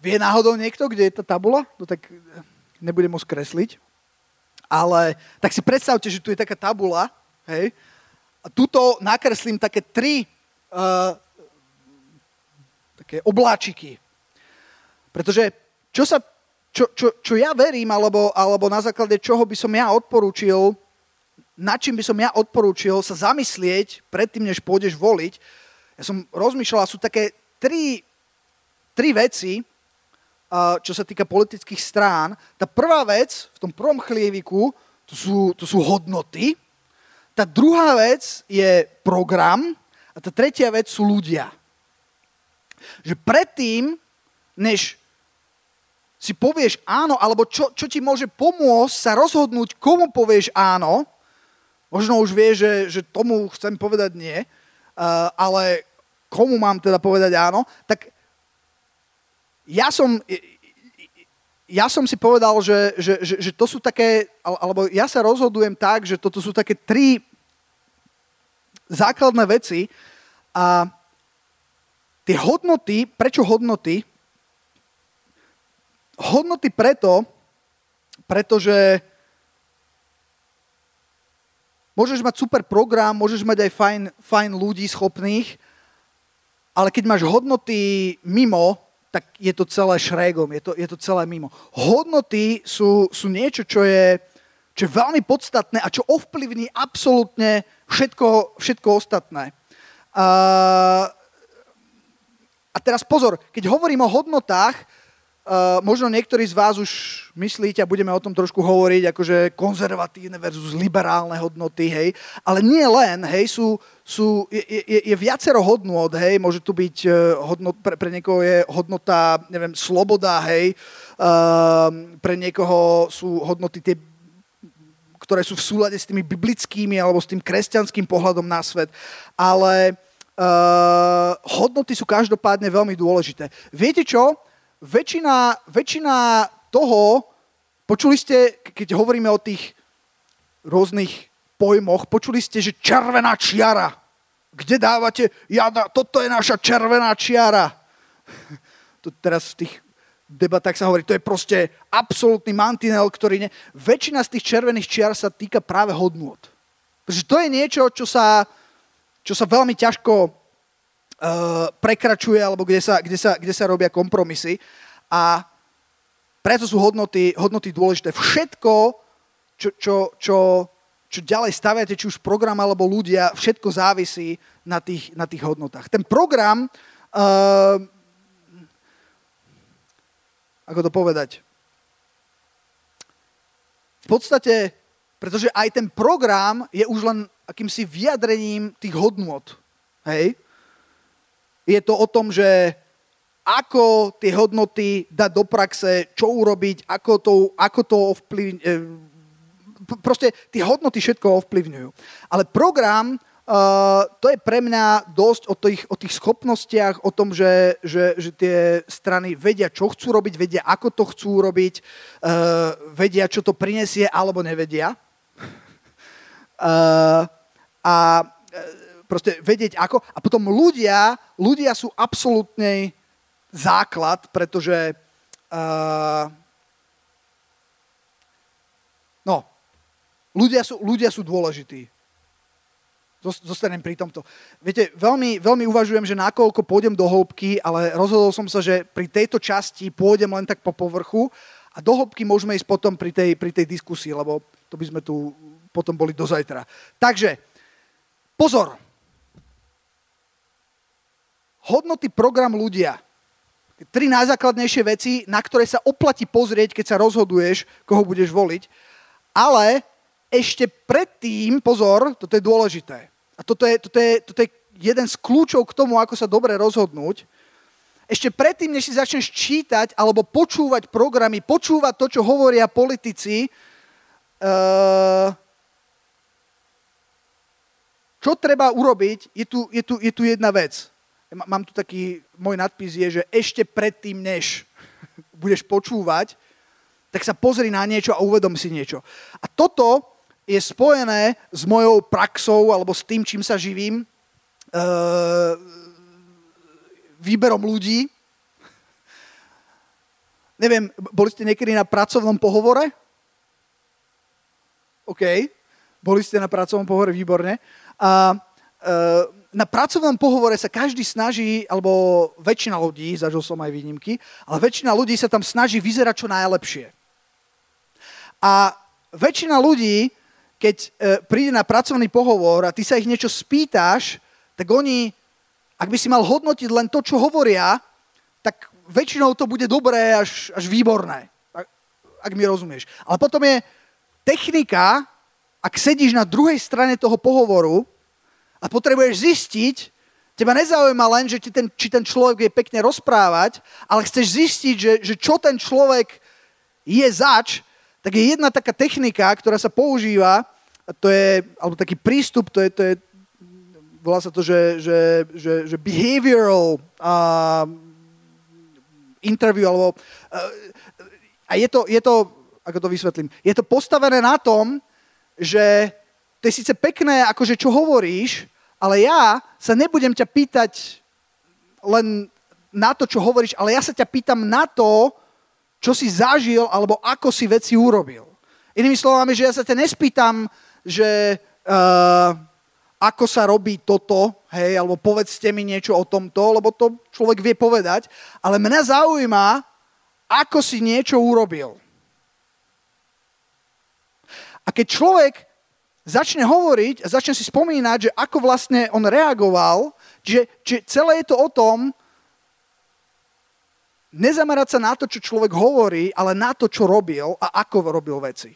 Vie náhodou niekto, kde je tá tabula? No tak nebudem môcť kresliť. Ale tak si predstavte, že tu je taká tabula, hej, a tuto nakreslím také tri uh, také obláčiky. Pretože čo, sa, čo, čo, čo ja verím, alebo, alebo na základe čoho by som ja odporúčil, na čím by som ja odporúčil sa zamyslieť predtým, než pôjdeš voliť, ja som rozmýšľal, sú také tri, tri veci, čo sa týka politických strán. Tá prvá vec v tom prvom chlieviku, to sú, to sú hodnoty. Tá druhá vec je program a tá tretia vec sú ľudia. Že predtým, než si povieš áno, alebo čo, čo ti môže pomôcť sa rozhodnúť, komu povieš áno, možno už vieš, že, že tomu chcem povedať nie, uh, ale komu mám teda povedať áno, tak ja som, ja som si povedal, že, že, že, že to sú také, alebo ja sa rozhodujem tak, že toto sú také tri základné veci a tie hodnoty, prečo hodnoty? Hodnoty preto, pretože môžeš mať super program, môžeš mať aj fajn, fajn ľudí schopných, ale keď máš hodnoty mimo, tak je to celé šrégom, je to, je to celé mimo. Hodnoty sú, sú niečo, čo je, čo je veľmi podstatné a čo ovplyvní absolútne všetko, všetko ostatné. A, a teraz pozor, keď hovorím o hodnotách, Uh, možno niektorí z vás už myslíte, a budeme o tom trošku hovoriť, akože konzervatívne versus liberálne hodnoty, hej. Ale nie len, hej, sú, sú, je, je, je viacero hodnot, hej. Môže tu byť uh, hodnot, pre, pre niekoho je hodnota, neviem, sloboda, hej. Uh, pre niekoho sú hodnoty tie ktoré sú v súlade s tými biblickými alebo s tým kresťanským pohľadom na svet. Ale uh, hodnoty sú každopádne veľmi dôležité. Viete čo? Väčšina, väčšina toho, počuli ste, keď hovoríme o tých rôznych pojmoch, počuli ste, že červená čiara. Kde dávate, ja, toto je naša červená čiara. To teraz v tých debatách sa hovorí, to je proste absolútny mantinel, ktorý ne... Väčšina z tých červených čiar sa týka práve hodnôt. Pretože to je niečo, čo sa, čo sa veľmi ťažko prekračuje alebo kde sa, kde, sa, kde sa robia kompromisy. A preto sú hodnoty, hodnoty dôležité. Všetko, čo, čo, čo, čo ďalej staviate, či už program alebo ľudia, všetko závisí na tých, na tých hodnotách. Ten program, uh, ako to povedať, v podstate, pretože aj ten program je už len akýmsi vyjadrením tých hodnôt. Hej? Je to o tom, že ako tie hodnoty dať do praxe, čo urobiť, ako to, ako to ovplyvňuje. Proste tie hodnoty všetko ovplyvňujú. Ale program, uh, to je pre mňa dosť o tých, o tých schopnostiach, o tom, že, že, že tie strany vedia, čo chcú robiť, vedia, ako to chcú robiť, uh, vedia, čo to prinesie, alebo nevedia. A proste vedieť ako. A potom ľudia, ľudia sú absolútne základ, pretože uh, no, ľudia sú, ľudia sú dôležití. Zostanem pri tomto. Viete, veľmi, veľmi uvažujem, že nakoľko pôjdem do hĺbky, ale rozhodol som sa, že pri tejto časti pôjdem len tak po povrchu a do hĺbky môžeme ísť potom pri tej, pri tej diskusii, lebo to by sme tu potom boli do zajtra. Takže, pozor, hodnoty, program, ľudia. Tri najzákladnejšie veci, na ktoré sa oplatí pozrieť, keď sa rozhoduješ, koho budeš voliť. Ale ešte predtým, pozor, toto je dôležité. A toto je, toto je, toto je jeden z kľúčov k tomu, ako sa dobre rozhodnúť. Ešte predtým, než si začneš čítať alebo počúvať programy, počúvať to, čo hovoria politici, uh, čo treba urobiť, je tu, je tu, je tu jedna vec. Mám tu taký, môj nadpis je, že ešte predtým, než budeš počúvať, tak sa pozri na niečo a uvedom si niečo. A toto je spojené s mojou praxou alebo s tým, čím sa živím, uh, výberom ľudí. Neviem, boli ste niekedy na pracovnom pohovore? OK. Boli ste na pracovnom pohovore, výborne. A uh, na pracovnom pohovore sa každý snaží, alebo väčšina ľudí, zažil som aj výnimky, ale väčšina ľudí sa tam snaží vyzerať čo najlepšie. A väčšina ľudí, keď uh, príde na pracovný pohovor a ty sa ich niečo spýtáš, tak oni ak by si mal hodnotiť len to, čo hovoria, tak väčšinou to bude dobré až, až výborné, ak, ak mi rozumieš. Ale potom je technika, ak sedíš na druhej strane toho pohovoru a potrebuješ zistiť, teba nezaujíma len, že ti ten, či ten človek je pekne rozprávať, ale chceš zistiť, že, že čo ten človek je zač, tak je jedna taká technika, ktorá sa používa, to je, alebo taký prístup, to je, to je volá sa to, že, že, že, že behavioral uh, interview, alebo uh, a je to, je to, ako to vysvetlím, je to postavené na tom, že to je síce pekné, akože čo hovoríš, ale ja sa nebudem ťa pýtať len na to, čo hovoríš, ale ja sa ťa pýtam na to, čo si zažil, alebo ako si veci urobil. Inými slovami, že ja sa ťa nespýtam, že uh, ako sa robí toto, hej, alebo povedzte mi niečo o tomto, lebo to človek vie povedať, ale mňa zaujíma, ako si niečo urobil. A keď človek začne hovoriť a začne si spomínať, že ako vlastne on reagoval, že, že celé je to o tom, nezamerať sa na to, čo človek hovorí, ale na to, čo robil a ako robil veci.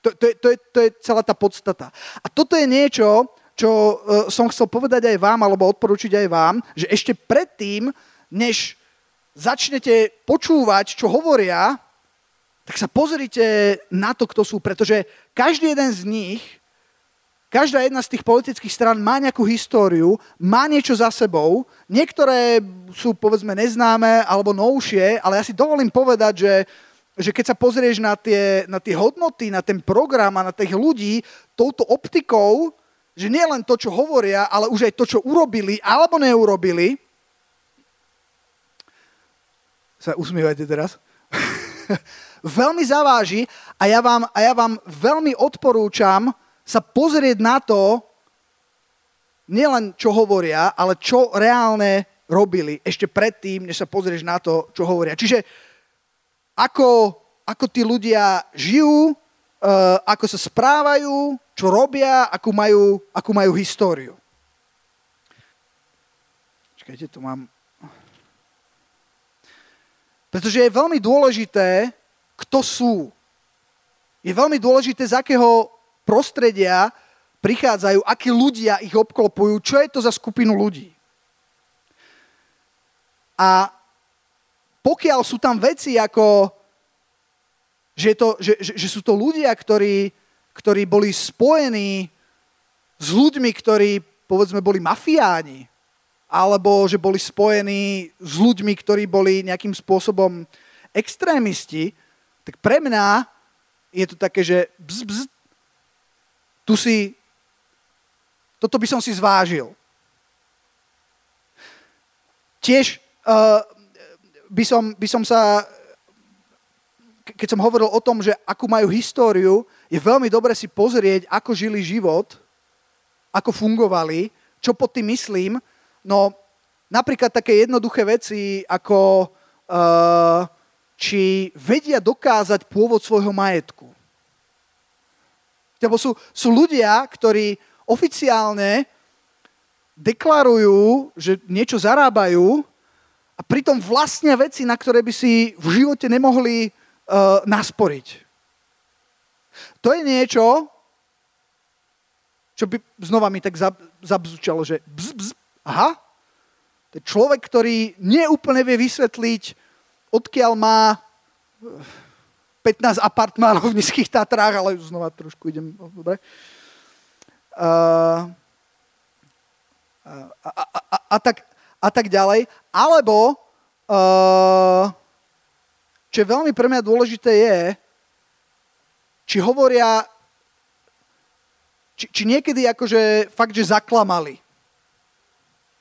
To, to, je, to, je, to je celá tá podstata. A toto je niečo, čo uh, som chcel povedať aj vám, alebo odporučiť aj vám, že ešte predtým, než začnete počúvať, čo hovoria, tak sa pozrite na to, kto sú, pretože každý jeden z nich, každá jedna z tých politických stran má nejakú históriu, má niečo za sebou, niektoré sú povedzme neznáme alebo novšie, ale ja si dovolím povedať, že, že keď sa pozrieš na tie, na tie hodnoty, na ten program a na tých ľudí touto optikou, že nie len to, čo hovoria, ale už aj to, čo urobili alebo neurobili. Sa usmievajte teraz. veľmi zaváži a ja, vám, a ja vám veľmi odporúčam sa pozrieť na to, nielen čo hovoria, ale čo reálne robili ešte predtým, než sa pozrieš na to, čo hovoria. Čiže ako, ako tí ľudia žijú, uh, ako sa správajú, čo robia, akú majú, akú majú históriu. Čakajte, tu mám... Pretože je veľmi dôležité, kto sú. Je veľmi dôležité, z akého prostredia prichádzajú, akí ľudia ich obklopujú, čo je to za skupinu ľudí. A pokiaľ sú tam veci ako, že, to, že, že, že sú to ľudia, ktorí ktorí boli spojení s ľuďmi, ktorí, povedzme, boli mafiáni, alebo že boli spojení s ľuďmi, ktorí boli nejakým spôsobom extrémisti, tak pre mňa je to také, že bz, bz, tu si, toto by som si zvážil. Tiež uh, by, som, by som sa, keď som hovoril o tom, že akú majú históriu, je veľmi dobre si pozrieť, ako žili život, ako fungovali, čo pod tým myslím. No napríklad také jednoduché veci, ako uh, či vedia dokázať pôvod svojho majetku. Lebo sú, sú ľudia, ktorí oficiálne deklarujú, že niečo zarábajú a pritom vlastnia veci, na ktoré by si v živote nemohli uh, nasporiť. To je niečo, čo by znova mi tak zabzučalo, že bz, bz, aha, to je človek, ktorý neúplne vie vysvetliť, odkiaľ má 15 apartmánov v Nízkych Tatrách, ale znova trošku idem, dobre. Uh, a, a, a, a, tak, a tak ďalej. Alebo, uh, čo je veľmi pre mňa dôležité je, či hovoria, či, či niekedy akože fakt, že zaklamali.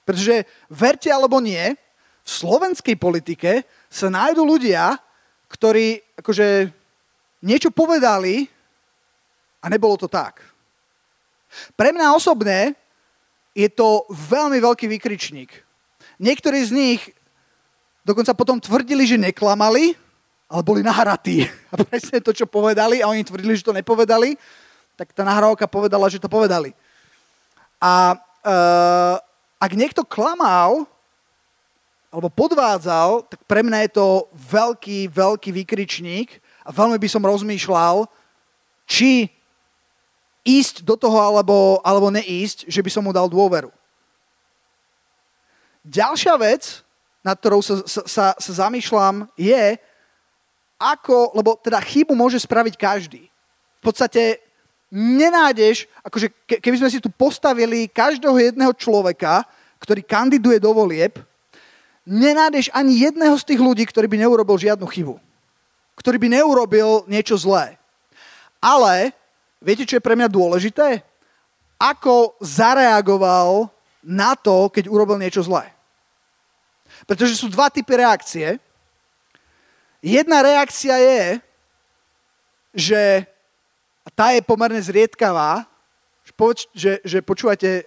Pretože verte alebo nie, v slovenskej politike sa nájdú ľudia, ktorí akože niečo povedali a nebolo to tak. Pre mňa osobne je to veľmi veľký vykričník. Niektorí z nich dokonca potom tvrdili, že neklamali, ale boli nahratí. A presne to, čo povedali, a oni tvrdili, že to nepovedali, tak tá nahrávka povedala, že to povedali. A uh, ak niekto klamal, alebo podvádzal, tak pre mňa je to veľký, veľký vykričník a veľmi by som rozmýšľal, či ísť do toho alebo, alebo neísť, že by som mu dal dôveru. Ďalšia vec, nad ktorou sa, sa, sa, sa zamýšľam, je, ako, lebo teda chybu môže spraviť každý. V podstate nenájdeš, akože keby sme si tu postavili každého jedného človeka, ktorý kandiduje do volieb, nenájdeš ani jedného z tých ľudí, ktorý by neurobil žiadnu chybu. Ktorý by neurobil niečo zlé. Ale Viete, čo je pre mňa dôležité? Ako zareagoval na to, keď urobil niečo zlé. Pretože sú dva typy reakcie. Jedna reakcia je, že a tá je pomerne zriedkavá, že, že, počúvate,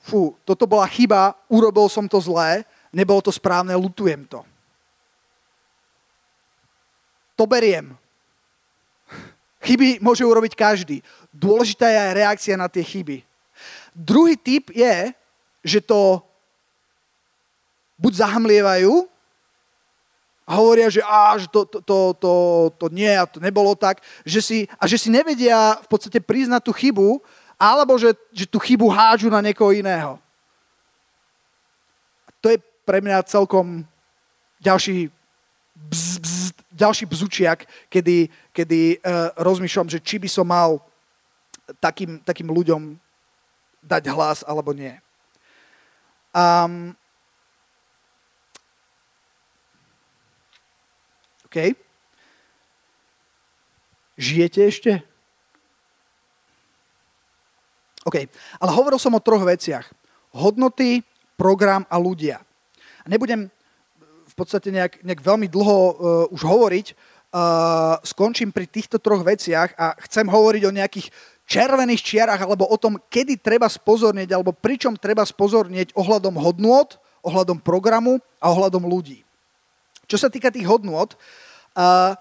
fú, toto bola chyba, urobil som to zlé, nebolo to správne, lutujem to. To beriem. Chyby môže urobiť každý. Dôležitá je aj reakcia na tie chyby. Druhý typ je, že to buď zahamlievajú a hovoria, že, á, že to, to, to, to, to nie a to nebolo tak, že si, a že si nevedia v podstate priznať tú chybu, alebo že, že tú chybu hážu na niekoho iného. To je pre mňa celkom ďalší bzz, bzz, ďalší bzučiak, kedy, kedy uh, rozmýšľam, že či by som mal takým, takým ľuďom dať hlas alebo nie. Um, OK. Žijete ešte? OK. Ale hovoril som o troch veciach. Hodnoty, program a ľudia. Nebudem v podstate nejak, nejak veľmi dlho uh, už hovoriť. Uh, skončím pri týchto troch veciach a chcem hovoriť o nejakých červených čiarach alebo o tom, kedy treba spozornieť alebo pričom treba spozornieť ohľadom hodnôt, ohľadom programu a ohľadom ľudí. Čo sa týka tých hodnôt, uh,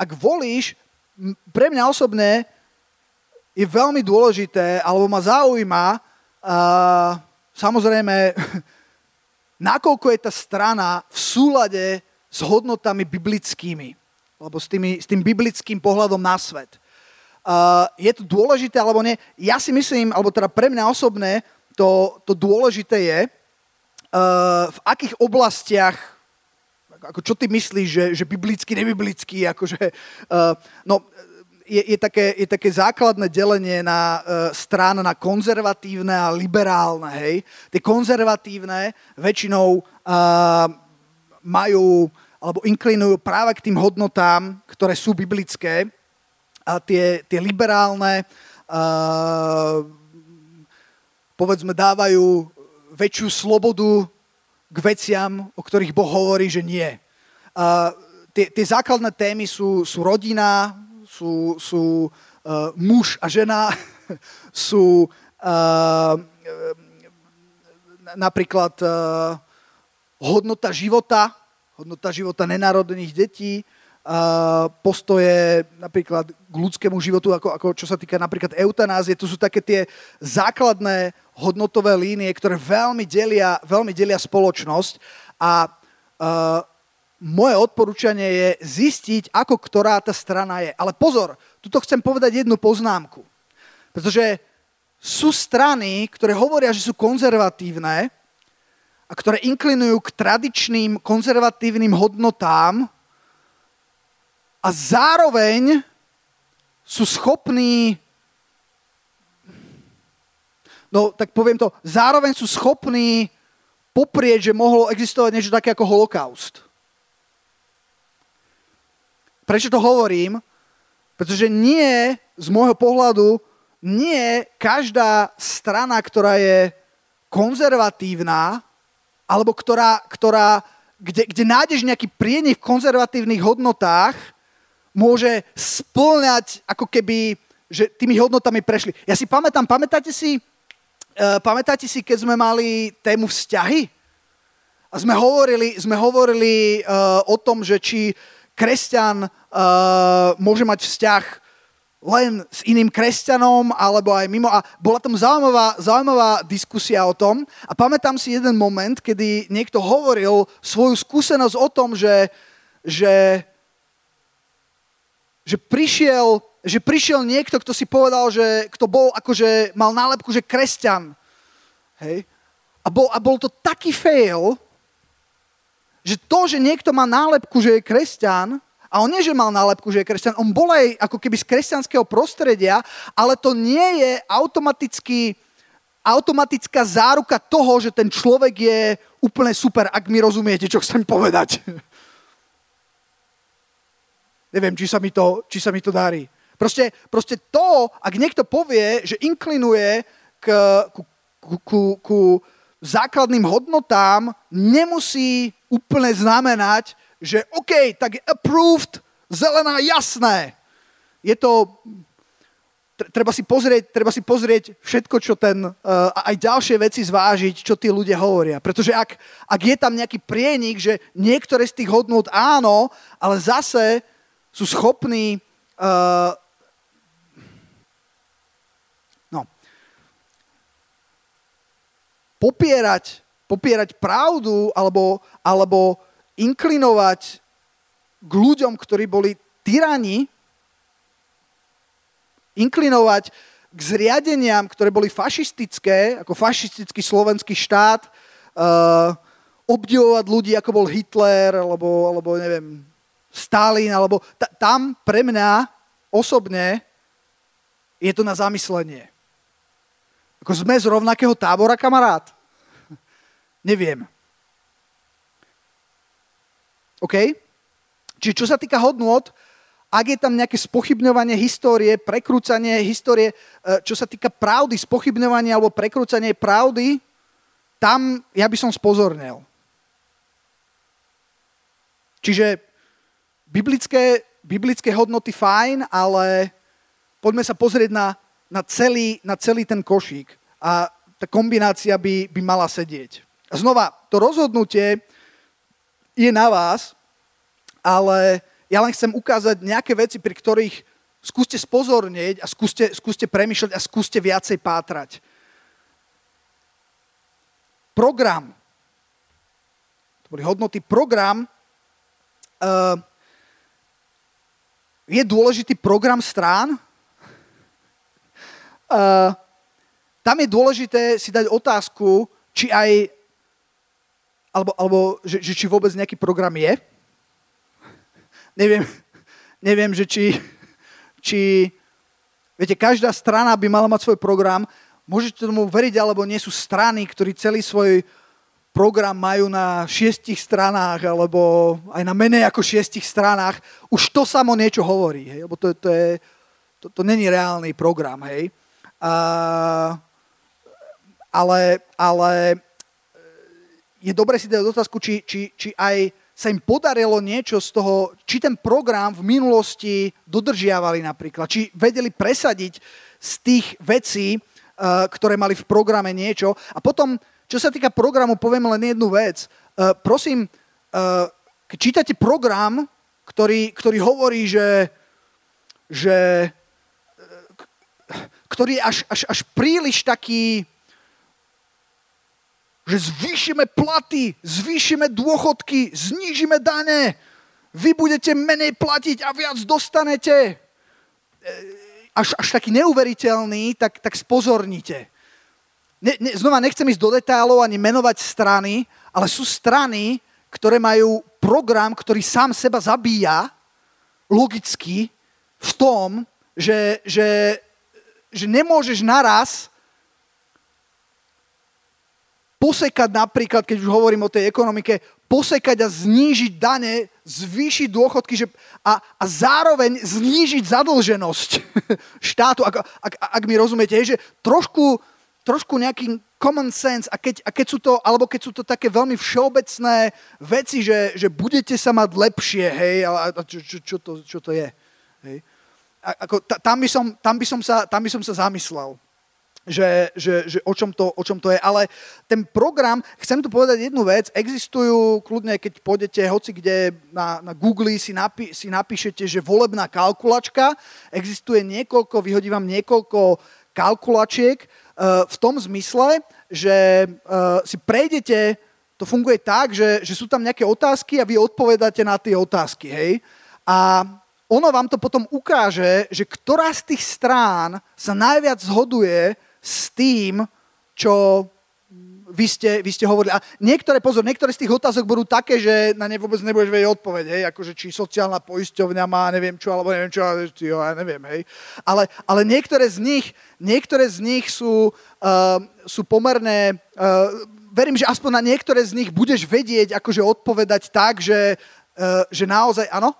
ak volíš, pre mňa osobne je veľmi dôležité, alebo ma zaujíma, uh, samozrejme, nakoľko je tá strana v súlade s hodnotami biblickými, alebo s, tými, s tým biblickým pohľadom na svet. Uh, je to dôležité alebo nie? Ja si myslím, alebo teda pre mňa osobné, to, to dôležité je, uh, v akých oblastiach, ako čo ty myslíš, že, že biblický, nebiblický, akože, uh, no, je, je, také, je také základné delenie na uh, strán na konzervatívne a liberálne. Hej. Tie konzervatívne väčšinou uh, majú alebo inklinujú práve k tým hodnotám, ktoré sú biblické. A tie, tie liberálne uh, povedzme dávajú väčšiu slobodu k veciam, o ktorých Boh hovorí, že nie. Uh, tie, tie základné témy sú, sú rodina, sú, sú uh, muž a žena, sú uh, napríklad uh, hodnota života, hodnota života nenárodených detí, postoje napríklad k ľudskému životu, ako, ako čo sa týka napríklad eutanázie. To sú také tie základné hodnotové línie, ktoré veľmi delia, veľmi delia spoločnosť. A uh, moje odporúčanie je zistiť, ako ktorá tá strana je. Ale pozor, tuto chcem povedať jednu poznámku. Pretože sú strany, ktoré hovoria, že sú konzervatívne a ktoré inklinujú k tradičným konzervatívnym hodnotám a zároveň sú schopní no tak poviem to, zároveň sú schopní poprieť, že mohlo existovať niečo také ako holokaust. Prečo to hovorím? Pretože nie, z môjho pohľadu, nie každá strana, ktorá je konzervatívna, alebo ktorá, ktorá kde, kde nájdeš nejaký prienik v konzervatívnych hodnotách, môže splňať ako keby, že tými hodnotami prešli. Ja si pamätám, pamätáte si, uh, pamätáte si, keď sme mali tému vzťahy? A sme hovorili, sme hovorili uh, o tom, že či kresťan uh, môže mať vzťah len s iným kresťanom alebo aj mimo. A bola tam zaujímavá, zaujímavá diskusia o tom. A pamätám si jeden moment, kedy niekto hovoril svoju skúsenosť o tom, že, že, že, prišiel, že prišiel niekto, kto si povedal, že kto bol akože mal nálepku, že kresťan. Hej? A bol, a bol to taký fail, že to, že niekto má nálepku, že je kresťan, a on nie, že mal nálepku, že je kresťan, on bol aj ako keby z kresťanského prostredia, ale to nie je automaticky, automatická záruka toho, že ten človek je úplne super, ak mi rozumiete, čo chcem povedať. Neviem, či sa mi to, či sa mi to darí. Proste, proste to, ak niekto povie, že inklinuje k, ku, ku, ku, ku základným hodnotám, nemusí úplne znamenať, že OK, tak je approved, zelená, jasné. Je to, treba si pozrieť, treba si pozrieť všetko, čo ten, uh, aj ďalšie veci zvážiť, čo tí ľudia hovoria. Pretože ak, ak je tam nejaký prienik, že niektoré z tých hodnot áno, ale zase sú schopní uh, no, popierať, popierať pravdu alebo, alebo inklinovať k ľuďom, ktorí boli tyrani, inklinovať k zriadeniam, ktoré boli fašistické, ako fašistický slovenský štát, uh, obdivovať ľudí, ako bol Hitler, alebo, alebo neviem, Stalin, alebo t- tam pre mňa osobne je to na zamyslenie. Ako sme z rovnakého tábora, kamarát? Neviem. OK? Čiže čo sa týka hodnôt, ak je tam nejaké spochybňovanie histórie, prekrúcanie histórie, e, čo sa týka pravdy, spochybňovanie alebo prekrúcanie pravdy, tam ja by som spozornil. Čiže biblické, biblické hodnoty fajn, ale poďme sa pozrieť na, na, celý, na celý ten košík. A tá kombinácia by, by mala sedieť. A znova, to rozhodnutie je na vás, ale ja len chcem ukázať nejaké veci, pri ktorých skúste spozornieť a skúste, skúste premyšľať a skúste viacej pátrať. Program. To boli hodnoty. Program uh, je dôležitý program strán. Uh, tam je dôležité si dať otázku, či aj alebo, alebo že, že či vôbec nejaký program je. Neviem, neviem že či, či, viete, každá strana by mala mať svoj program. Môžete tomu veriť, alebo nie sú strany, ktorí celý svoj program majú na šiestich stranách, alebo aj na menej ako šiestich stranách. Už to samo niečo hovorí, hej? lebo to, to, je, to, to není reálny program, hej. A, ale, ale je dobre si dať otázku, či, či, či aj sa im podarilo niečo z toho, či ten program v minulosti dodržiavali napríklad, či vedeli presadiť z tých vecí, uh, ktoré mali v programe niečo. A potom, čo sa týka programu, poviem len jednu vec. Uh, prosím, uh, keď čítate program, ktorý, ktorý hovorí, že, že ktorý je až, až, až príliš taký, že zvýšime platy, zvýšime dôchodky, znížime dane, vy budete menej platiť a viac dostanete. E, až, až taký neuveriteľný, tak, tak spozornite. Ne, ne, znova nechcem ísť do detálov ani menovať strany, ale sú strany, ktoré majú program, ktorý sám seba zabíja logicky v tom, že, že, že nemôžeš naraz posekať napríklad, keď už hovorím o tej ekonomike, posekať a znížiť dane, zvýšiť dôchodky že, a, a zároveň znížiť zadlženosť štátu, ak, ak, ak mi rozumiete, že trošku, trošku nejaký common sense a keď, a keď sú to, alebo keď sú to také veľmi všeobecné veci, že, že budete sa mať lepšie, hej, a, a čo, čo, čo, to, čo to je, hej. A, ako, tam, by som, tam, by som sa, tam by som sa zamyslel že, že, že o, čom to, o čom to je. Ale ten program, chcem tu povedať jednu vec, existujú, kľudne keď pôjdete hoci kde na, na Google si, napi, si napíšete, že volebná kalkulačka, existuje niekoľko, vyhodí vám niekoľko kalkulačiek v tom zmysle, že uh, si prejdete, to funguje tak, že, že sú tam nejaké otázky a vy odpovedáte na tie otázky, hej. A ono vám to potom ukáže, že ktorá z tých strán sa najviac zhoduje s tým, čo vy ste, vy ste hovorili. A niektoré, pozor, niektoré z tých otázok budú také, že na ne vôbec nebudeš vedieť odpoveď, hej, akože či sociálna poisťovňa má, neviem čo, alebo neviem čo, jo, ja neviem, hej. Ale, ale niektoré z nich, niektoré z nich sú, uh, sú pomerne, uh, verím, že aspoň na niektoré z nich budeš vedieť, akože odpovedať tak, že, uh, že naozaj, áno?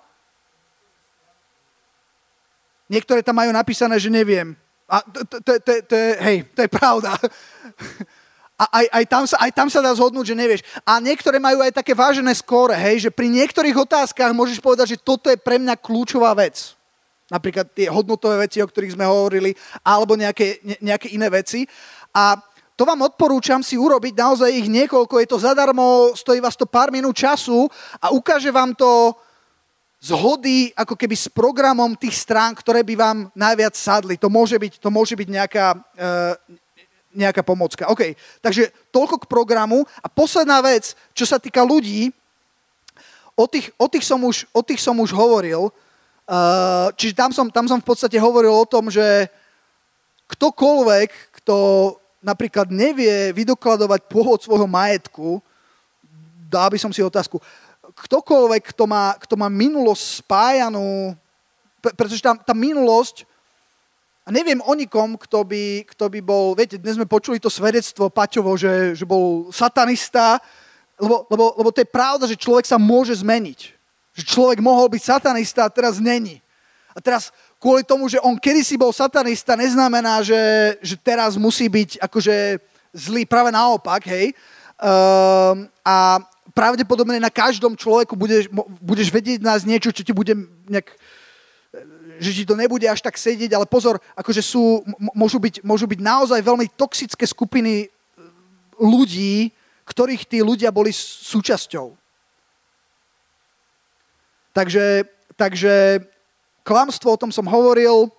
Niektoré tam majú napísané, že neviem. A to, to, to, to, hej, to je pravda. A aj, aj, tam sa, aj tam sa dá zhodnúť, že nevieš. A niektoré majú aj také vážené skóre, hej, že pri niektorých otázkach môžeš povedať, že toto je pre mňa kľúčová vec. Napríklad tie hodnotové veci, o ktorých sme hovorili, alebo nejaké, ne, nejaké iné veci. A to vám odporúčam si urobiť, naozaj ich niekoľko, je to zadarmo, stojí vás to pár minút času a ukáže vám to, zhody ako keby s programom tých strán, ktoré by vám najviac sadli. To môže byť, to môže byť nejaká, uh, nejaká pomocka. OK, takže toľko k programu. A posledná vec, čo sa týka ľudí, o tých, o tých, som, už, o tých som už hovoril. Uh, čiže tam som, tam som v podstate hovoril o tom, že ktokoľvek, kto napríklad nevie vydokladovať pôvod svojho majetku, dal by som si otázku, ktokoľvek, kto má, kto má minulosť spájanú, pretože tá, tá minulosť, a neviem o nikom, kto by, kto by bol, viete, dnes sme počuli to svedectvo Paťovo, že, že bol satanista, lebo, lebo, lebo to je pravda, že človek sa môže zmeniť. Že človek mohol byť satanista a teraz není. A teraz kvôli tomu, že on kedysi bol satanista, neznamená, že, že teraz musí byť akože zlý, práve naopak, hej. Um, a, pravdepodobne na každom človeku budeš, budeš vedieť nás niečo, čo ti bude nejak že ti to nebude až tak sedieť, ale pozor, akože sú, môžu byť, môžu byť naozaj veľmi toxické skupiny e, ľudí, ktorých tí ľudia boli súčasťou. Takže, takže klamstvo, o tom som hovoril,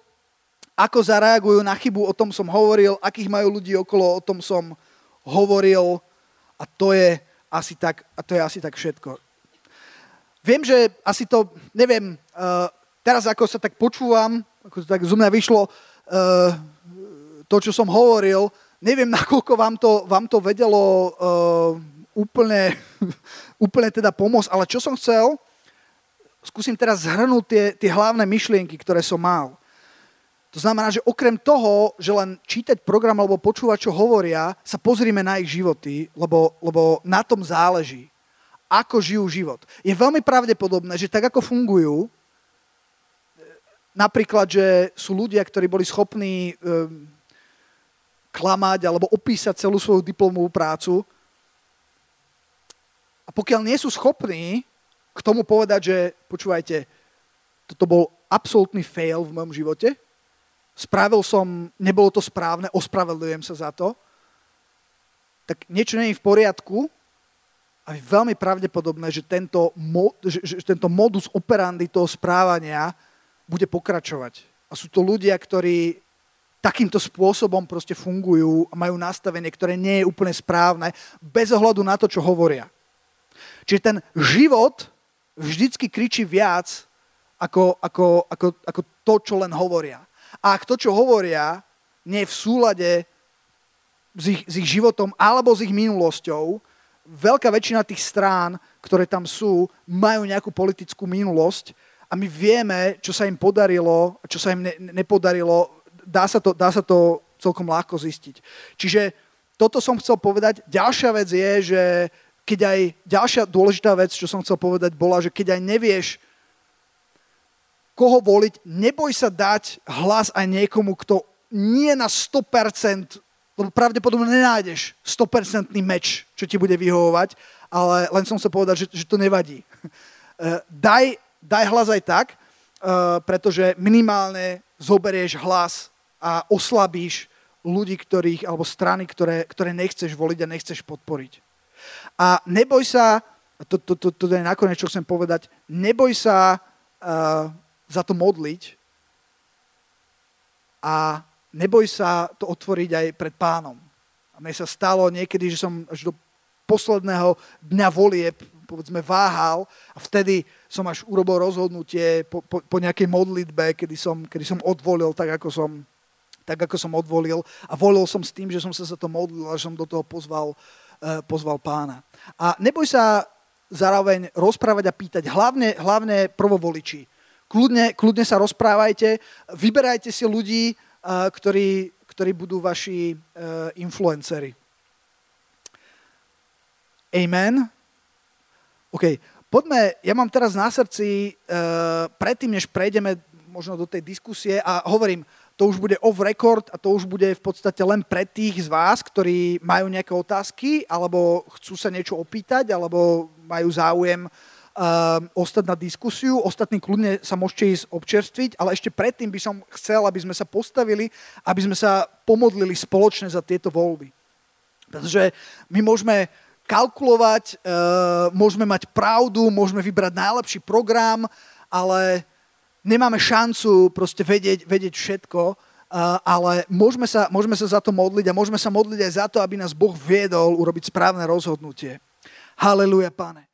ako zareagujú na chybu, o tom som hovoril, akých majú ľudí okolo, o tom som hovoril a to je, asi tak, a to je asi tak všetko. Viem, že asi to, neviem, uh, teraz ako sa tak počúvam, ako tak zo mňa vyšlo, uh, to, čo som hovoril, neviem, nakoľko vám to, vám to vedelo uh, úplne, úplne teda pomôcť, ale čo som chcel, skúsim teraz zhrnúť tie, tie hlavné myšlienky, ktoré som mal. To znamená, že okrem toho, že len čítať program alebo počúvať, čo hovoria, sa pozrime na ich životy, lebo, lebo na tom záleží, ako žijú život. Je veľmi pravdepodobné, že tak ako fungujú, napríklad, že sú ľudia, ktorí boli schopní um, klamať alebo opísať celú svoju diplomovú prácu, a pokiaľ nie sú schopní k tomu povedať, že počúvajte, toto bol absolútny fail v mojom živote, spravil som, nebolo to správne, ospravedlňujem sa za to, tak niečo nie je v poriadku a je veľmi pravdepodobné, že tento, mo, že, že tento modus operandi toho správania bude pokračovať. A sú to ľudia, ktorí takýmto spôsobom proste fungujú a majú nastavenie, ktoré nie je úplne správne, bez ohľadu na to, čo hovoria. Čiže ten život vždycky kričí viac ako, ako, ako, ako to, čo len hovoria. A ak to, čo hovoria, nie je v súlade s ich, s ich životom alebo s ich minulosťou, veľká väčšina tých strán, ktoré tam sú, majú nejakú politickú minulosť a my vieme, čo sa im podarilo čo sa im ne, nepodarilo. Dá sa, to, dá sa to celkom ľahko zistiť. Čiže toto som chcel povedať. Ďalšia vec je, že keď aj ďalšia dôležitá vec, čo som chcel povedať, bola, že keď aj nevieš, koho voliť, neboj sa dať hlas aj niekomu, kto nie na 100% lebo pravdepodobne nenájdeš 100% meč, čo ti bude vyhovovať, ale len som sa povedať, že, že to nevadí. Eh, daj, daj hlas aj tak, eh, pretože minimálne zoberieš hlas a oslabíš ľudí, ktorých, alebo strany, ktoré, ktoré nechceš voliť a nechceš podporiť. A neboj sa, to, to, to, to je nakoniec, čo chcem povedať, neboj sa uh, za to modliť a neboj sa to otvoriť aj pred pánom. A mne sa stalo niekedy, že som až do posledného dňa volie, povedzme, váhal a vtedy som až urobil rozhodnutie po, po, po nejakej modlitbe, kedy som, kedy som odvolil tak, ako som, tak, ako som odvolil. A volil som s tým, že som sa za to modlil a že som do toho pozval, uh, pozval pána. A neboj sa zároveň rozprávať a pýtať, hlavne, hlavne prvovoliči. Kľudne, kľudne sa rozprávajte, vyberajte si ľudí, ktorí, ktorí budú vaši uh, influencery. Amen. OK, poďme, ja mám teraz na srdci, uh, predtým, než prejdeme možno do tej diskusie a hovorím, to už bude off record a to už bude v podstate len pre tých z vás, ktorí majú nejaké otázky alebo chcú sa niečo opýtať alebo majú záujem uh, ostať na diskusiu. Ostatní kľudne sa môžete ísť občerstviť, ale ešte predtým by som chcel, aby sme sa postavili, aby sme sa pomodlili spoločne za tieto voľby. Pretože my môžeme kalkulovať, uh, môžeme mať pravdu, môžeme vybrať najlepší program, ale nemáme šancu proste vedieť, vedieť všetko, uh, ale môžeme sa, môžeme sa za to modliť a môžeme sa modliť aj za to, aby nás Boh viedol urobiť správne rozhodnutie. Haleluja, pane.